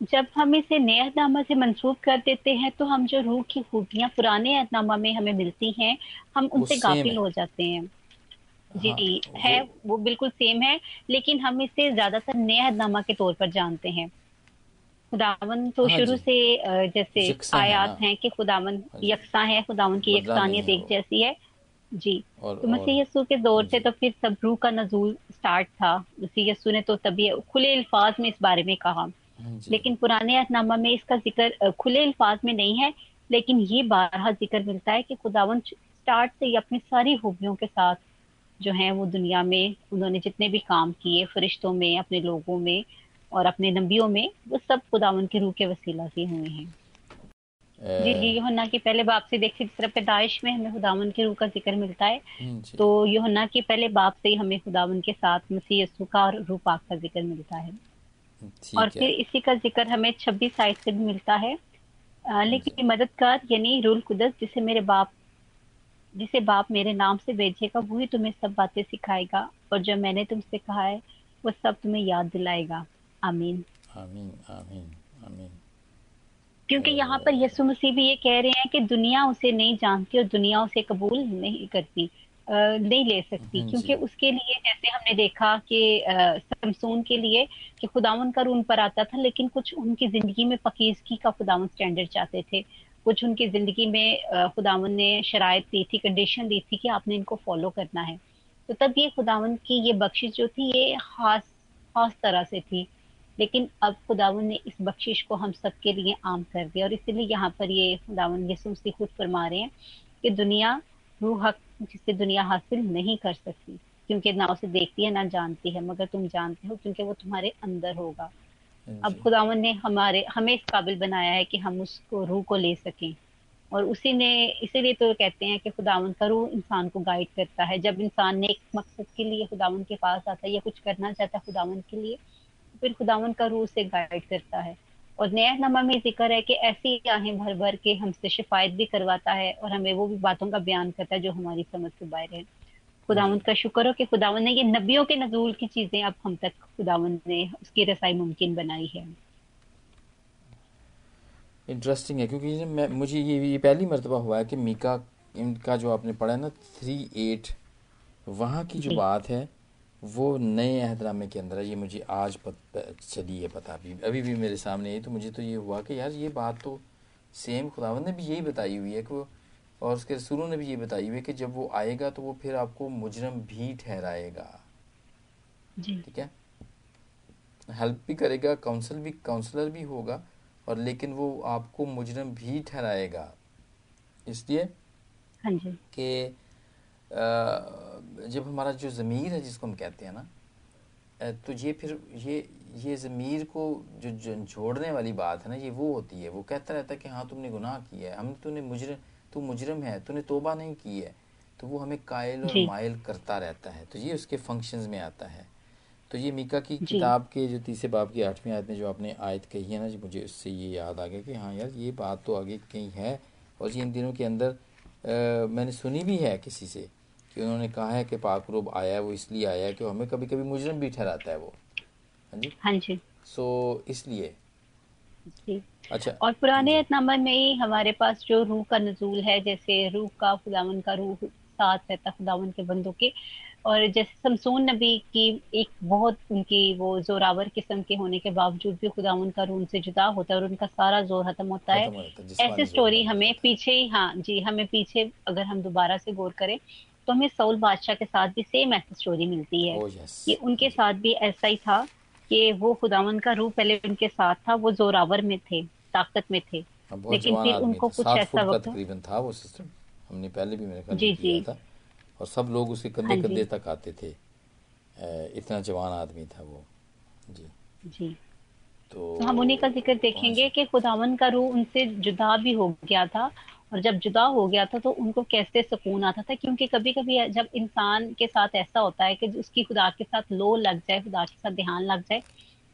जब हम इसे नए अहदनामा से मंसूब कर देते हैं तो हम जो रूह की खूबियाँ पुराने अहदनामा में हमें मिलती हैं हम उनसे गाफिल हो। जाते हैं। जी हाँ, है वो, बिल्कुल सेम है लेकिन हम इसे ज़्यादातर नए अहदनामा के तौर पर जानते हैं। खुदावन तो हाँ शुरू से जैसे आयात हैं। कि खुदावन हाँ यकसा है खुदावन की यकसानियत एक जैसी है। जी और, तो मसीह यस्सु के दौर से तो फिर सब रूह का नजूल स्टार्ट था। मसीह यस्सु ने तो तभी खुले अल्फाज में इस बारे में कहा। हाँ लेकिन पुराने अहनामा में इसका ज़िक्र खुले अल्फाज में नहीं है लेकिन ये बारहा ज़िक्र मिलता है कि खुदावन स्टार्ट से ही अपनी सारी खूबियों के साथ जो है वो दुनिया में उन्होंने जितने भी काम किए फरिश्तों में अपने लोगों में और अपने नबियों में वो सब खुदावन के रूह के वसीला से हुए हैं। जी जी योहन्ना के पहले बाप से देखिए जिस तरह पैदाइश में हमें खुदावन के रूह का ज़िक्र मिलता है हम्म, तो योहन्ना के पहले बाप से ही हमें खुदावन के साथ मसीह यसु का और रूह पाक का ज़िक्र मिलता है। और फिर इसी का ज़िक्र हमें छब्बीस साइड से भी मिलता है। आ, लेकिन मददगार यानी रूल कुदस जिसे मेरे बाप जिसे बाप मेरे नाम से भेजेगा वही तुम्हें सब बातें सिखाएगा और जो मैंने तुमसे कहा है वो सब तुम्हें याद दिलाएगा। आमीन। आमीन आमीन आमीन। क्योंकि यहाँ पर यसु मसीह भी ये कह रहे हैं कि दुनिया उसे नहीं जानती और दुनिया उसे कबूल नहीं करती। नहीं ले सकती। हाँ क्योंकि उसके लिए जैसे हमने देखा कि समसून के लिए कि खुदावन का रून पर आता था लेकिन कुछ उनकी ज़िंदगी में पकीजगी का खुदावन स्टैंडर्ड चाहते थे। कुछ उनकी ज़िंदगी में खुदावन ने शराय दी थी कंडीशन दी थी कि आपने इनको फॉलो करना है। तो तब ये खुदावन की ये बख्शिश जो थी ये खास खास तरह से थी। लेकिन अब खुदावन ने इस बख्शिश को हम सबके लिए आम कर दिया और इसीलिए यहाँ पर ये खुदावन यसू से खुद फरमा रहे हैं कि दुनिया रूह हक जिससे दुनिया हासिल नहीं कर सकती क्योंकि ना उसे देखती है ना जानती है मगर तुम जानते हो क्योंकि वो तुम्हारे अंदर होगा। अब खुदावन ने हमारे हमें इस काबिल बनाया है कि हम उसको रूह को ले सकें। और उसी ने इसीलिए तो कहते हैं कि खुदावन का रूह इंसान को गाइड करता है। जब इंसान ने एक मकसद के लिए खुदावन के पास आता है या कुछ करना चाहता है खुदावन के लिए फिर खुदावन का रूह उसे गाइड करता है। और नया नमा में ज़िक्र है कि ऐसी आहें भर भर के हमसे शिफायत भी करवाता है और हमें वो भी बातों का बयान करता है जो हमारी समझ से बाहर है। खुदावंत का शुक्र हो कि खुदावंत ने ये नबियों के नजूल की चीज़ें अब हम तक खुदावंत ने उसकी रसाई मुमकिन बनाई है। इंटरेस्टिंग है क्योंकि मैं मुझे ये ये पहली मरतबा हुआ है कि मीका इनका जो आपने पढ़ा है ना थ्री एट वहाँ की जो। बात है वो नए अहदनामे के अंदर है ये मुझे आज पत, चली है पता अभी अभी भी मेरे सामने है तो मुझे तो ये हुआ कि यार ये बात तो सेम खुदावंद ने भी यही बताई हुई है कि वो और उसके रसूलों ने भी ये बताई हुई है कि जब वो आएगा तो वो फिर आपको मुजरम भी ठहराएगा। ठीक है? हेल्प भी करेगा काउंसिल भी काउंसलर भी होगा और लेकिन वो आपको मुजरम भी ठहराएगा। इसलिए हाँ कि जब हमारा जो ज़मीर है जिसको हम कहते हैं ना तो ये फिर ये ये ज़मीर को जो जोड़ने वाली बात है ना ये वो होती है। वो कहता रहता है कि हाँ तुमने गुनाह किया है। हम तूने मुजरम तू मुजरम है तूने तोबा नहीं की है। तो वो हमें कायल और मायल करता रहता है। तो ये उसके फ़ंक्शंस में आता है। तो ये मीका की किताब के जो तीसरे बाप की आठवीं आयत में जो आपने आयत कही है ना जो मुझे उससे ये याद आ गया कि हाँ यार ये बात तो आगे कहीं है और ये इन दिनों के अंदर आ, मैंने सुनी भी है किसी से। कि उन्होंने कहा है कि पाकरूब आया है वो इसलिए आया है कि हमें कभी कभी मुजरम भी ठहराता है वो। हाँ जी? हाँ जी। सो so, इसलिए। जी। अच्छा। और पुराने नंबर में ही हमारे पास जो रूह का नजूल है जैसे रूह का खुदावन का रूह साथ रहता खुदावन के बंदों के और जैसे समसून नबी की एक बहुत उनकी वो जोरावर किस्म के होने के बावजूद भी खुदा उनका रून से जुदा होता है और उनका सारा ज़ोर खत्म होता है। ऐसी स्टोरी हमें पीछे ही हाँ जी हमें पीछे अगर हम दोबारा से गौर करें तो हमें सऊल बादशाह के साथ भी सेम ऐसी स्टोरी मिलती है। Oh, yes. ये उनके साथ भी ऐसा ही था कि वो खुदावन का रूह पहले उनके साथ था वो जोरावर में थे ताकत में थे। हाँ, लेकिन फिर उनको कुछ ऐसा वक्त तकरीबन था वो सिस्टम हमने पहले भी मेरे ख्याल जी जी। था। और सब लोग उसके कंधे हाँ कंधे तक आते थे। इतना जवान आदमी था वो। जी। जी। तो, तो हम उन्हीं का ज़िक्र देखेंगे कि खुदावन का रूह उनसे जुदा भी हो गया था और जब जुदा हो गया था तो उनको कैसे सुकून आता था? क्योंकि कभी कभी जब इंसान के साथ ऐसा होता है कि उसकी खुदा के साथ लो लग जाए खुदा के साथ ध्यान लग जाए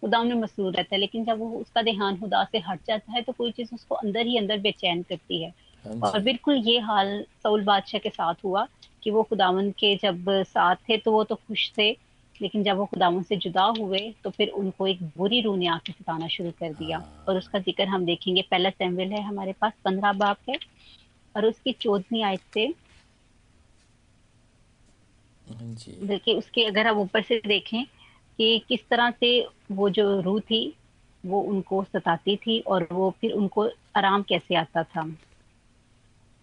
खुदा में मसरूर रहता है। लेकिन जब वो उसका ध्यान खुदा से हट जाता है तो कोई चीज़ उसको अंदर ही अंदर बेचैन करती है। हाँ और बिल्कुल ये हाल सऊल बादशाह के साथ हुआ कि वो खुदावन के जब साथ थे तो वो तो खुश थे लेकिन जब वो खुदावन से जुदा हुए तो फिर उनको एक बुरी रूह ने आके सताना शुरू कर दिया। हाँ। और उसका ज़िक्र हम देखेंगे। पहला सैम्बल है हमारे पास पंद्रह बाप है। और उसकी चौदहवीं आयत से बल्कि उसके अगर आप ऊपर से देखें कि किस तरह से वो जो रूह थी वो उनको सताती थी और वो फिर उनको आराम कैसे आता था।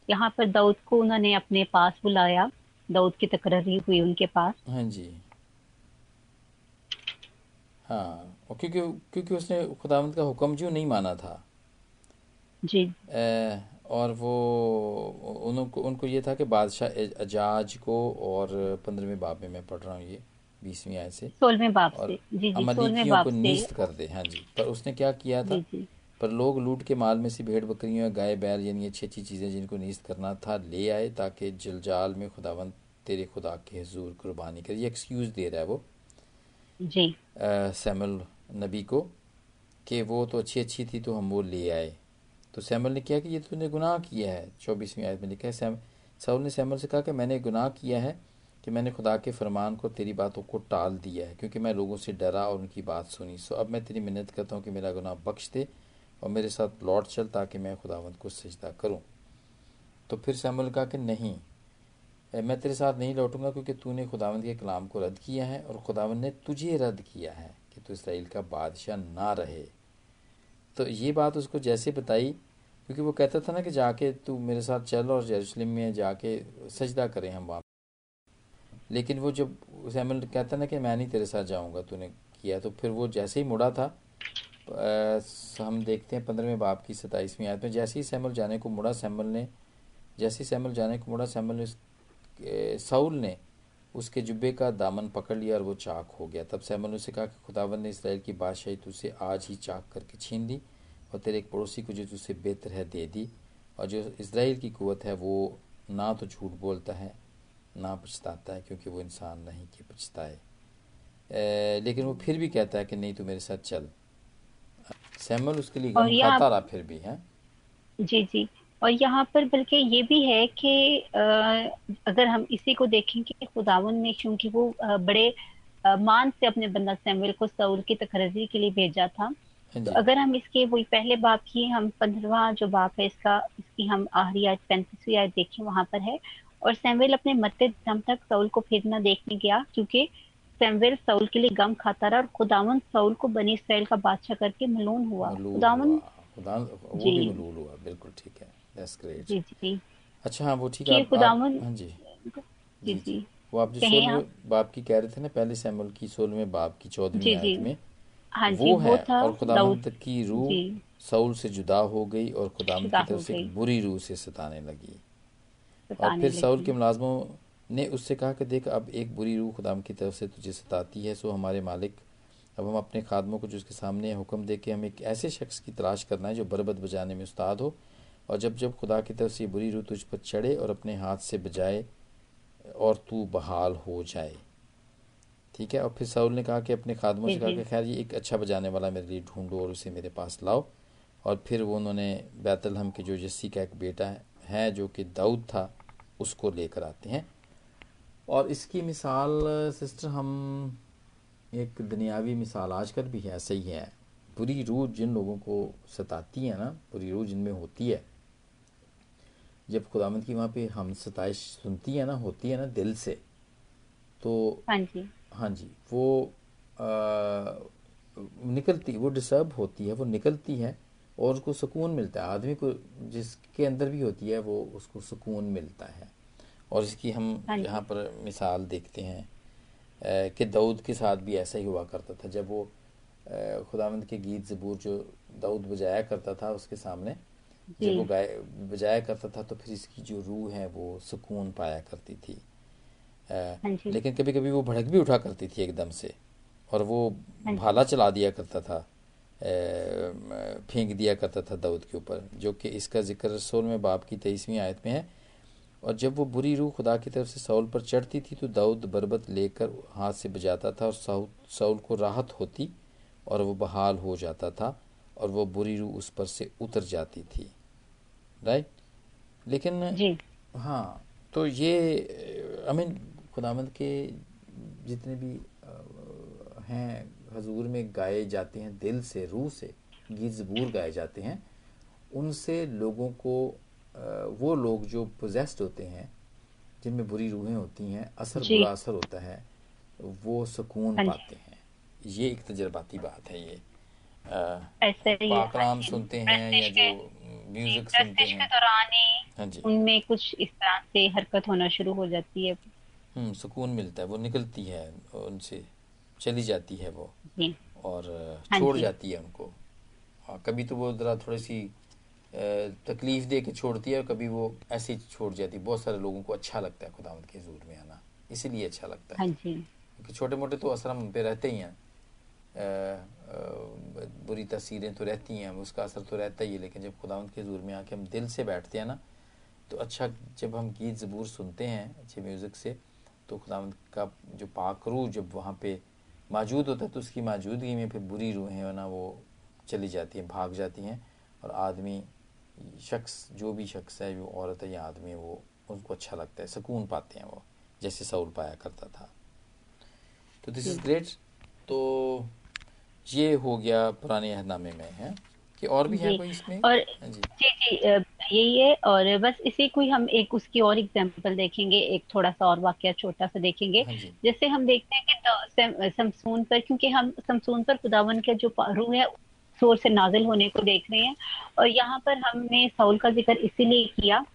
यहाँ पर दाऊद को उन्होंने अपने पास बुलाया। दाऊद की तकरारी हुई उनके पास। हाँ जी। हाँ क्योंकि क्योंकि उसने खुदावंद का हुक्म जो नहीं माना था। जी। ए, और वो उनको उनको ये था कि बादशाह अजाज को और पंद्रहवें बाब में मैं पढ़ रहा हूँ ये बीसवीं आयत से। सोलहवें और अमलीकियों को नीस्त कर दे हाँ जी। पर उसने क्या किया था? जी जी। पर लोग लूट के माल में से भेड़ बकरियों गाय बैल यानी अच्छी अच्छी चीज़ें जिनको नीस्त करना था ले आए ताकि जलजाल में खुदावंत तेरे खुदा के हजूर कुर्बानी करे। ये एक्सक्यूज़ दे रहा है वो। जी। सैमुल नबी को कि वो तो अच्छी अच्छी थी तो हम वो ले आए। तो सैमल ने किया कि ये तूने गुनाह किया है, चौबीसवीं आयत में लिखा है, सैम, साउल ने सैमल से कहा कि मैंने गुनाह किया है कि मैंने खुदा के फरमान को तेरी बातों को टाल दिया है, क्योंकि मैं लोगों से डरा और उनकी बात सुनी। सो अब मैं तेरी मिन्नत करता हूँ कि मेरा गुनाह बख्श दे और मेरे साथ लौट चल ताकि मैं खुदावंत को सजदा करूँ। तो फिर सैमल कहा कि नहीं मैं तेरे साथ नहीं लौटूँगा क्योंकि तूने खुदावंत के कलाम को रद्द किया है और खुदावंत ने तुझे रद्द किया है कि तू इसराइल का बादशाह ना रहे। तो ये बात उसको जैसे बताई, क्योंकि वो कहता था ना कि जाके तू मेरे साथ चल और यरूशलेम में जाके सजदा करें हम वहाँ लेकिन वो जब सैमुल कहता ना कि मैं नहीं तेरे साथ जाऊँगा, तूने किया तो फिर वो जैसे ही मुड़ा था हम देखते हैं पंद्रहवें बाप की सताईसवीं आयत में, जैसे ही सैमुल जाने को मुड़ा सैमुल ने, जैसे ही सैमुल जाने को मुड़ा सैमुल ने साउल ने उसके जुब्बे का दामन पकड़ लिया और वो चाक हो गया। तब सैमुल ने उसे कहा कि खुदावन ने इसराइल की बादशाही तुझसे आज ही चाक करके छीन ली और तेरे एक पड़ोसी को जो तुझसे बेहतर है दे दी और जो इसराइल की कुवत है वो ना तो झूठ बोलता है ना पछताता है क्योंकि वो इंसान नहीं कि पछताए। लेकिन वो फिर भी कहता है कि नहीं तू मेरे साथ चल। सैमुअल उसके लिए गम रहा फिर भी है? जी जी। और यहाँ पर बल्कि ये भी है कि अगर हम इसी को देखें कि खुदावन ने क्योंकि वो बड़े मान से अपने बंदा सैमुअल को सऊल की तकररी के लिए भेजा था। हाँ तो अगर हम इसके वही पहले बाप की हम पंद्रवा जो बाप है इसका इसकी हम आखिरी आज पैंतीसवीं आयत देखें वहाँ पर है। और सैमुअल अपने मरते दम तक सऊल को फिर न देखने गया क्योंकि सैमुअल सऊल के लिए गम खाता रहा और खुदावन सऊल को बनी इसराइल का बादशाह करके मलून हुआ। खुदावन हुआ। वो भी मलूल हुआ बिल्कुल ठीक है। दैट्स ग्रेट जी जी। अच्छा हाँ वो ठीक है आप, खुदावन हाँ जी। जी जी वो आप जो आप? बाप की कह रहे थे ना पहले सैमुअल की सोलहवें बाप की चौदहवीं आयत में हाँ जी वो है और खुदावंत दाऊद। की रूह सऊल से जुदा हो गई और जुदा की तरफ़ से एक बुरी रूह से सताने लगी। और फिर सऊल के मुलाजमों ने उससे कहा कि देख अब एक बुरी रूह खुदाम की तरफ़ से तुझे सताती है सो हमारे मालिक अब हम अपने खादमों को जो उसके सामने हुक्म दे के हम एक ऐसे शख्स की तलाश करना है जो बरबत बजाने में उस्ताद हो और जब जब खुदा की तरफ़ से बुरी रूह तुझ पर चढ़े और अपने हाथ से बजाए और तू बहाल हो जाए। ठीक है? और फिर साउल ने कहा कि अपने खादमों से कहा कि खैर ये एक अच्छा बजाने वाला मेरे लिए ढूंढो और उसे मेरे पास लाओ। और फिर वो उन्होंने बैतलहम के जो यस्सी का एक बेटा है, है जो कि दाऊद था उसको लेकर आते हैं। और इसकी मिसाल सिस्टर हम एक दुनियावी मिसाल आजकल भी है ऐसा ही है। बुरी रूह जिन लोगों को सताती है ना बुरी रूह जिनमें होती है जब खुदामंद की वहाँ पे हम सताइश सुनती है ना होती है ना दिल से तो हाँ जी। हाँ जी वो आ, निकलती वो डिस्टर्ब होती है वो निकलती है और उसको सुकून मिलता है। आदमी को जिसके अंदर भी होती है वो उसको सुकून मिलता है। और इसकी हम हाँ यहाँ पर मिसाल देखते हैं कि दाऊद के साथ भी ऐसा ही हुआ करता था। जब वो खुदावंद के गीत ज़बूर जो दाऊद बजाया करता था उसके सामने जब वो गाय बजाया करता था तो फिर इसकी जो रूह है वो सुकून पाया करती थी। अ, हाँ लेकिन कभी कभी वो भड़क भी उठा करती थी एकदम से और वो हाँ भाला चला दिया करता था। फेंक दिया करता था दाऊद के ऊपर जो कि इसका ज़िक्र सोल में बाप की तेईसवीं आयत में है। और जब वो बुरी रूह खुदा की तरफ़ से साउल पर चढ़ती थी तो दाऊद बरबत लेकर हाथ से बजाता था और साउल को राहत होती और वो बहाल हो जाता था और वो बुरी रूह उस पर से उतर जाती थी। राइट लेकिन जी। हाँ तो ये आई मीन खुदामंद के जितने भी हैं हजूर में गाए जाते हैं दिल से रूह से गीत ज़बूर गाए जाते हैं उनसे लोगों को वो लोग जो पोजेस्ड होते हैं जिनमें बुरी रूहें होती हैं असर बुरा असर होता है वो सुकून हाँ पाते हैं। ये एक तजर्बाती बात है ये। पाकलाम सुनते हैं या जो म्यूज़िक सुनते हैं। हाँ जी। उनमें कुछ इस तरह से हरकत होना शुरू हो जाती है। हम्म सुकून मिलता है। वो निकलती है उनसे चली जाती है वो। और हाँ छोड़ जाती है उनको। हाँ कभी तो वो जरा थोड़ी सी तकलीफ़ दे के छोड़ती है और कभी वो ऐसे छोड़ जाती है। बहुत सारे लोगों को अच्छा लगता है खुदावंत के हजूर में आना। इसीलिए अच्छा लगता है। हाँ क्योंकि छोटे मोटे तो असर हम पे रहते ही हैं। बुरी तस्वीरें तो रहती हैं उसका असर तो रहता ही है लेकिन जब खुदावंत के हजूर में आके हम दिल से बैठते हैं ना तो अच्छा जब हम गीत ज़बूर सुनते हैं अच्छे म्यूज़िक से तो खुदावंत का जो पाक रूह जब वहाँ पे मौजूद होता है तो उसकी मौजूदगी में फिर बुरी रूहें ना वो चली जाती हैं भाग जाती हैं और आदमी शख्स जो भी शख्स है जो औरत है या आदमी है वो उनको अच्छा लगता है सुकून पाते हैं वो जैसे सऊल पाया करता था। तो दिस इज़ ग्रेट तो ये हो गया पुराने अहदनामे में है कि और भी है कोई इसमें? और हाँ जी। जी यही है और बस इसी को हम एक उसकी और एग्जांपल देखेंगे एक थोड़ा सा और वाक्य छोटा सा देखेंगे। हाँ जैसे हम देखते हैं कि समसून पर क्योंकि हम समसून पर खुदावन के जो रूह है ज़ोर से नाजिल होने को देख रहे हैं और यहाँ पर हमने साउल का ज़िक्र इसीलिए किया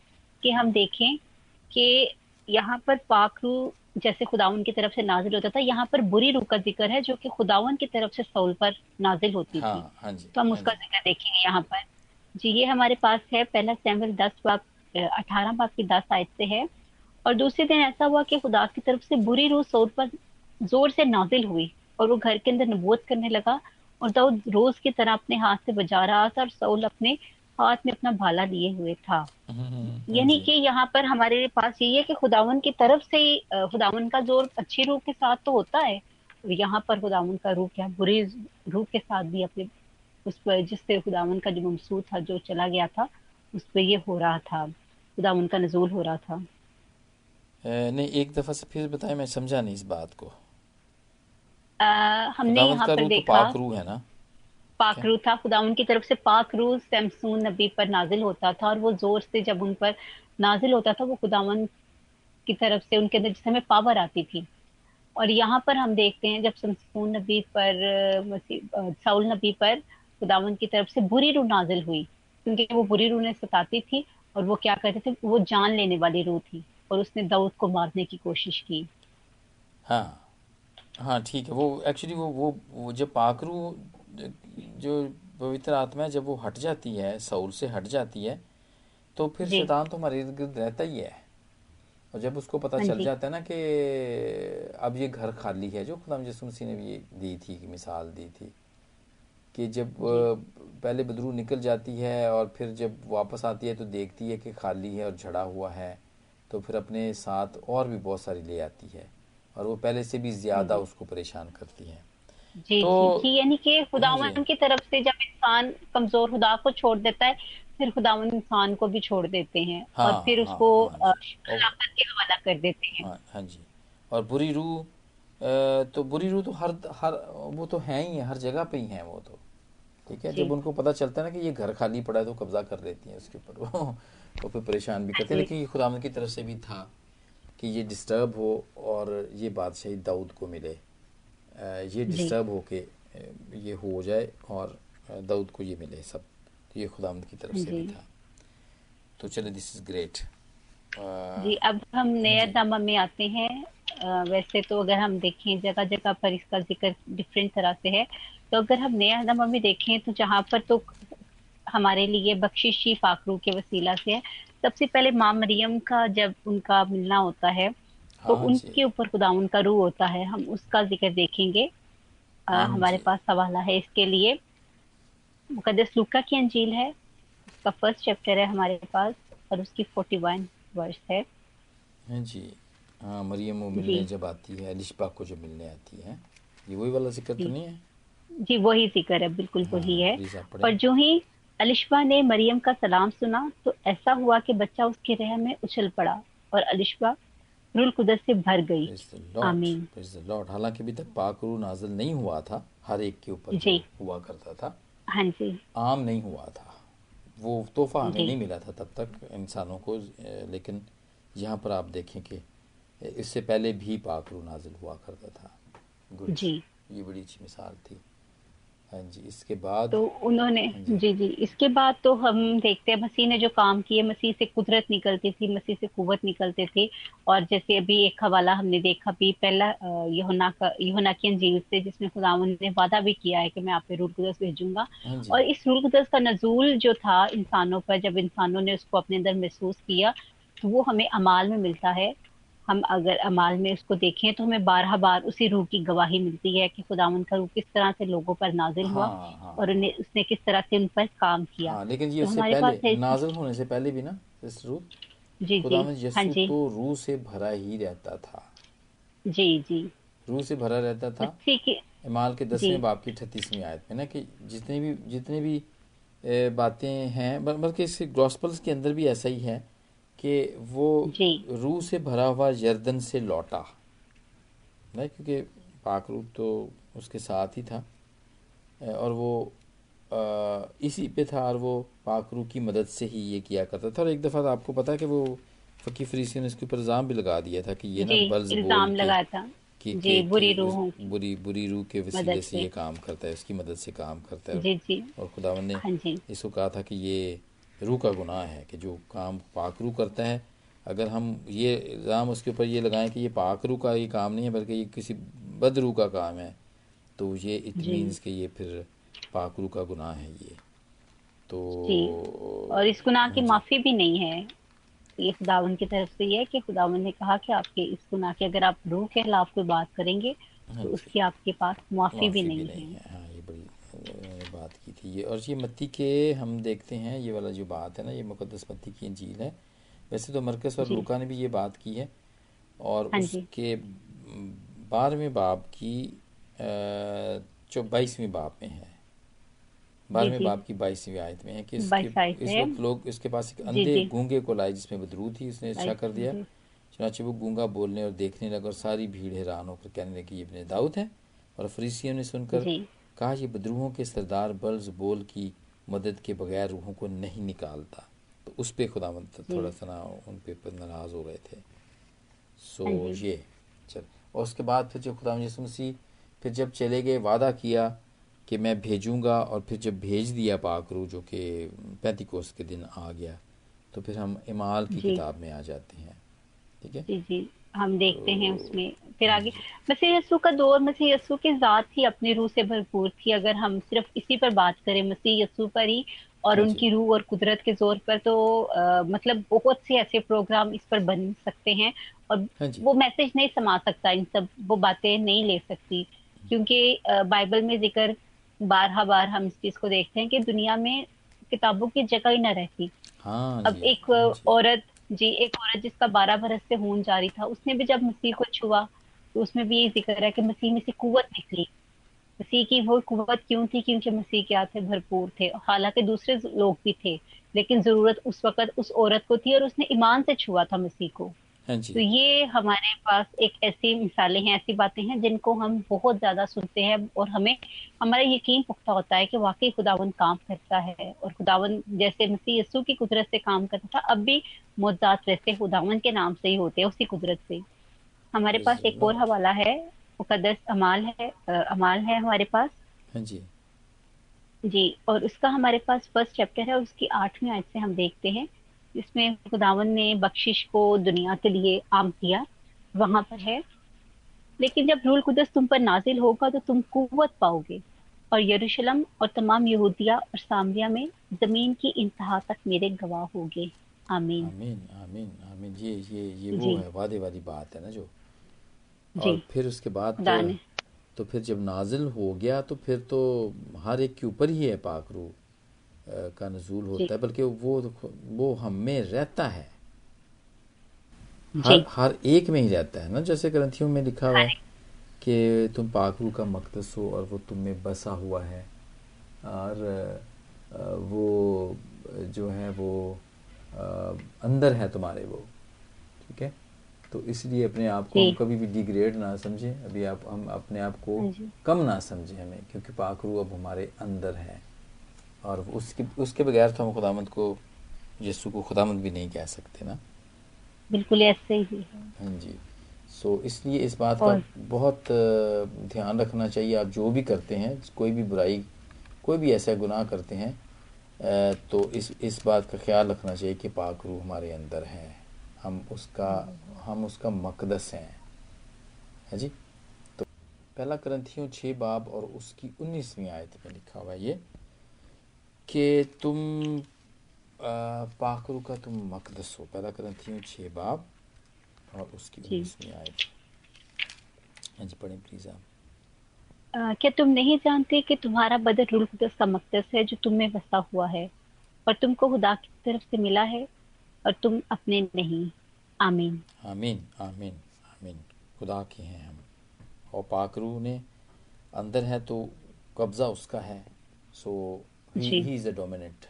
कि हम देखें कि यहाँ पर पाक रूह जैसे खुदावन की तरफ़ से नाजिल होता था यहाँ पर बुरी रूह का ज़िक्र है जो कि खुदावन की तरफ़ से सऊल पर नाजिल होती हाँ, थी। हाँ जी, तो हम हाँ उसका ज़िक्र देखेंगे यहाँ पर। जी ये हमारे पास है पहला सैमल दस बाप अठारह बाप की दस आयत से है। और दूसरे दिन ऐसा हुआ कि खुदा की तरफ़ से बुरी रूह सऊल पर ज़ोर से नाजिल हुई और वो घर के अंदर नबूत करने लगा और दाऊद रोज की तरह अपने हाथ से बजा रहा था और सऊल अपने हाथ में अपना भाला लिए हुए था। हम्म, यानी कि यहाँ पर हमारे पास यही है कि खुदावन की तरफ़ से ही खुदावन का ज़ोर अच्छी रूह के साथ तो होता है यहाँ पर खुदावन का रूह क्या बुरी रूह के साथ भी अपने उस पर जिससे खुदावन का जो ममसूद था जो चला गया था उस पर ये हो रहा था खुदावन का नजूल हो रहा था। नहीं एक दफ़ा से फिर बताए मैं समझा नहीं इस बात को। आ, हमने यहाँ पर तो देखा पाक रूह है ना? पाक रूह था खुदा उनकी तरफ़ से पाक रू सैमसून नबी पर नाजिल होता था और वो ज़ोर से जब उन पर नाजिल होता था वो खुदावन की तरफ़ से उनके अंदर जिस समय पावर आती थी। और यहाँ पर हम देखते हैं जब शमसून नबी पर साउल नबी पर खुदावन की तरफ़ से बुरी रूह नाजिल हुई क्योंकि वो बुरी रू ने सताती थी और वो क्या करते थे वो जान लेने वाली रू थी और उसने दाऊद को मारने की कोशिश की। हाँ हाँ ठीक है वो एक्चुअली वो वो, वो जब पाकरू जो पवित्र आत्मा है जब वो हट जाती है सऊल से हट जाती है तो फिर शैतान तो हमारे इर्द गिर्द रहता ही है। और जब उसको पता हाँ चल जाता है ना कि अब ये घर खाली है जो खुदा यसु मसीह ने भी ये दी थी कि मिसाल दी थी कि जब पहले बदरू निकल जाती है और फिर जब वापस आती है तो देखती है कि खाली है और झड़ा हुआ है तो फिर अपने साथ और भी बहुत सारी ले आती है। और वो पहले से भी ज़्यादा उसको परेशान करती है। जी तो, जी यानी कि खुदावन की तरफ़ से जब इंसान कमज़ोर खुदा को छोड़ देता है फिर खुदावन इंसान को भी छोड़ देते हैं हाँ, और फिर हाँ, उसको हाँ, के हवाला कर देते हैं। हाँ, हाँ जी। और बुरी रूह तो बुरी रूह तो हर हर वो तो है ही है हर जगह पे ही है वो तो। ठीक है जब उनको पता चलता है ना कि ये घर खाली पड़ा है तो कब्जा कर लेती है उसके ऊपर वो तो फिर परेशान भी करते हैं। लेकिन ये खुदावन की तरफ़ से भी था कि ये डिस्टर्ब हो और ये बादशाही दाऊद को मिले। ये डिस्टर्ब होके ये हो जाए और दाऊद को ये मिले सब। तो ये खुदाम की तरफ़ से भी था। तो चलो दिस इज़ ग्रेट जी अब हम नया दामा में आते हैं। आ, वैसे तो अगर हम देखें जगह जगह पर इसका ज़िक्र डिफरेंट तरह से है। तो अगर हम नया दामा में देखें तो जहाँ पर तो हमारे लिए बख्शिशी फाकरू के वसीला से है। सबसे पहले माँ मरियम का जब उनका मिलना होता है तो हाँ उनके ऊपर खुदा उनका रूह होता है। हम उसका ज़िक्र देखेंगे। आ, हाँ हमारे पास सवाल है इसके लिए। मुकदस लुका की अंजील है। उसका फ़र्स्ट चैप्टर है हमारे पास और उसकी फोर्टी वन वर्ष है। हाँ जी। हाँ मरियम वो मिलने जब आती है अलिशबा को जब मिलने आती है। ये वही वाला ज़िक्र तो नहीं है? जी वही ज़िक्र है बिल्कुल हाँ, वही है। और जो ही अलिशबा ने मरियम का सलाम सुना तो ऐसा हुआ कि बच्चा उसके रह में उछल पड़ा और अलिशबा रूल कुदस से भर गई। आमीन। लॉर्ड हालाँकि अभी तक पाक रूह नाजिल नहीं हुआ था हर एक के ऊपर हुआ करता था। हाँ जी। आम नहीं हुआ था। वो तोहफा हमें नहीं मिला था तब तक इंसानों को लेकिन यहाँ पर आप देखें कि इससे पहले भी पाक रूह नाजिल हुआ करता था। जी। ये बड़ी अच्छी मिसाल थी। हाँ जी इसके बाद? तो उन्होंने हाँ जी। जी, जी इसके बाद तो हम देखते हैं मसीह ने जो काम किए मसीह से कुदरत निकलती थी मसीह से कुवत निकलते थे। और जैसे अभी एक हवाला हमने देखा भी पहला यहोना का यहोना की अंजील से जिसमें खुदा ने वादा भी किया है कि मैं आप पे रूल कुदस भेजूँगा। हाँ और इस रूल कुदस का नजूल जो था इंसानों पर जब इंसानों ने उसको अपने अंदर महसूस किया तो वो हमें अमाल में मिलता है। हम अगर अमाल में उसको देखें तो हमें बारह बार उसी रूह की गवाही मिलती है कि खुदावन का रूह किस तरह से लोगों पर नाजिल हुआ हाँ, हाँ, और उन्हें उसने किस तरह से उन पर काम किया। हाँ, लेकिन ये तो उससे पहले नाजिल होने से पहले भी ना इस रूह? जी जी। हाँ जी। तो रूह से भरा ही रहता था। जी जी। रूह से भरा रहता था? इमाल के दसवें बाप की छत्तीसवीं आयत में ना कि जितने भी जितने भी बातें हैं बल्कि इस गॉस्पल्स के अंदर भी ऐसा ही है कि वो रूह से भरा हुआ यर्दन से लौटा। नहीं क्योंकि पाकरू तो उसके साथ ही था। और वो इसी पे था और वो पाकरू की मदद से ही ये किया करता था। और एक दफ़ा तो आपको पता है कि वो फ़की फरीसी ने इसके ऊपर इल्ज़ाम भी लगा दिया था कि ये ना बल्ज बोल लगा था। कि, जी, बुरी रूह बुरी बुरी रूह के वसीले से ये काम करता है उसकी मदद से काम करता है। जी, जी, और खुदावन ने हाँ इसको कहा था कि ये रूह का गुनाह है कि जो काम पाकरू करता है अगर हम ये इल्ज़ाम उसके ऊपर ये लगाएँ कि ये पाकरू का ये काम नहीं है बल्कि ये किसी बदरू का काम है तो ये इट मीन्स कि ये फिर पाकरू का गुनाह है ये। तो और इस गुनाह की माफ़ी भी नहीं है। ये खुदावन की तरफ़ से ये है कि खुदावन ने कहा कि आपके इस गुनाह की अगर आप रूह के खिलाफ कोई बात करेंगे हाँ तो उसकी आपके पास मुआफ़ी भी नहीं, नहीं है, है। हाँ, ये बड़ी बात की थी ये। और ये मत्ती के हम देखते हैं ये वाला जो बात है ना ये मुकदस मत्ती की इंजील है। वैसे तो मरकस और लुका ने भी ये बात की है। और हाँ उसके बारहवें बाब की जो बाईसवीं बाब में है। बारहवें बाब की बाईसवीं आयत में है कि इसके इस वक्त लोग इसके पास एक अंधे गूँगे को लाए जिसमें बदरू थी उसने अच्छा कर दिया। चुनाचे वो गूँगा बोलने और देखने लगा और सारी भीड़ हैरान होकर कहने लगी ये अपने दाऊद है? और फरीसियों ने सुनकर कहा ये बदरूहों के सरदार बल्ज बोल की मदद के बगैर रूहों को नहीं निकालता। तो उस पर खुदा थोड़ा सा ना उन पर नाराज़ हो गए थे। सो हाँ ये चल। और उसके बाद फिर जब खुदा मसीह फिर जब चले गए वादा किया कि मैं भेजूँगा और फिर जब भेज दिया पाकरू जो कि पैंतीकोस के दिन आ गया तो फिर हम इमाल की किताब में आ जाते हैं। ठीक है? जी जी। हम देखते तो, हैं उसमें। फिर आगे। मसीह यस्सु का दौर मसीह यस्सु की ज़ात ही अपनी रूह से भरपूर थी। अगर हम सिर्फ़ इसी पर बात करें मसीह यस्सु पर ही और हाँ उनकी रूह और कुदरत के ज़ोर पर तो आ, मतलब बहुत से ऐसे प्रोग्राम इस पर बन सकते हैं और हाँ वो मैसेज नहीं समा सकता इन सब वो बातें नहीं ले सकती। क्योंकि बाइबल में ज़िक्र बारह बार हम इस चीज़ को देखते हैं कि दुनिया में किताबों की जगह ही न रहती। हाँ अब एक औरत जी एक औरत जिसका बारह बरस से खून जारी था उसने भी जब मसीह को छुआ तो उसमें भी ये ज़िक्र है कि मसीह में से कुवत निकली। मसीह की वो कुवत क्यों थी? क्योंकि मसीह के हाथ भरपूर थे। हालाँकि दूसरे लोग भी थे लेकिन ज़रूरत उस वक्त उस औरत को थी और उसने ईमान से छुआ था मसीह को। हाँ जी। तो ये हमारे पास एक ऐसी मिसालें हैं ऐसी बातें हैं जिनको हम बहुत ज़्यादा सुनते हैं और हमें हमारा यकीन पुख्ता होता है कि वाकई खुदावन काम करता है। और खुदावन जैसे मसीह यसु की कुदरत से काम करता था अब भी मुद्दात वैसे खुदावन के नाम से ही होते हैं उसी कुदरत से। हमारे पास एक और हवाला है मुकदस अमाल है अमाल है हमारे पास। हाँ जी। जी और उसका हमारे पास फ़र्स्ट चैप्टर है उसकी आठवीं आयत से हम देखते हैं जिसमें खुदावन ने बख्शिश को दुनिया के लिए आम किया वहाँ पर है। लेकिन जब रूल कुदस तुम पर नाजिल होगा तो तुम कुत पाओगे और यरूशलेम और तमाम यहूदिया और सामरिया में ज़मीन की इंतहा तक मेरे गवाह होगे। आमीन। आमीन आमीन आमीन। ये ये ये वो है वादे वाली बात है ना जो? और फिर उसके बाद तो, तो फिर जब नाजिल हो गया तो फिर तो हर एक के ऊपर ही है पाक रूह का नजूल होता है बल्कि वो वो हम में रहता है। हर हर एक में ही रहता है ना जैसे ग्रंथियों में लिखा हुआ है कि तुम पाकरू का मकदस हो और वो तुम में बसा हुआ है और वो जो है वो अंदर है तुम्हारे वो ठीक है? तो इसलिए अपने आप को हम कभी भी डिग्रेड ना समझें। अभी आप हम अपने आप को कम ना समझें हमें क्योंकि पाखरू अब हमारे अंदर है। और उसके उसके बगैर तो हम खुदामंद को यीशु को खुदामंद भी नहीं कह सकते ना। बिल्कुल ऐसे ही हाँ। जी। सो इसलिए इस बात का बहुत ध्यान रखना चाहिए। आप जो भी करते हैं कोई भी बुराई कोई भी ऐसा गुनाह करते हैं तो इस इस बात का ख्याल रखना चाहिए कि पाक रूह हमारे अंदर है। हम उसका हम उसका मकदस हैं। है जी? तो पहला ग्रंथियों छः बाब और उसकी उन्नीसवीं आयत में लिखा हुआ है ये कि तुम पाकरू का तुम मकदस हो। पहला ग्रंथियों छः बाब और उसकी उन्नीसवीं आयत। हाँ जी पढ़ें प्लीज़ आप। क्या तुम नहीं जानते कि तुम्हारा बदन रूल कुदस का मकदस है जो तुम में बसा हुआ है और तुमको खुदा की तरफ़ से मिला है? और तुम अपने नहीं। आमीन। आमीन आमीन आमीन। खुदा के हैं हम। और पाकरू ने अंदर है तो कब्जा उसका है। सो ही इज़ अ डोमिनेंट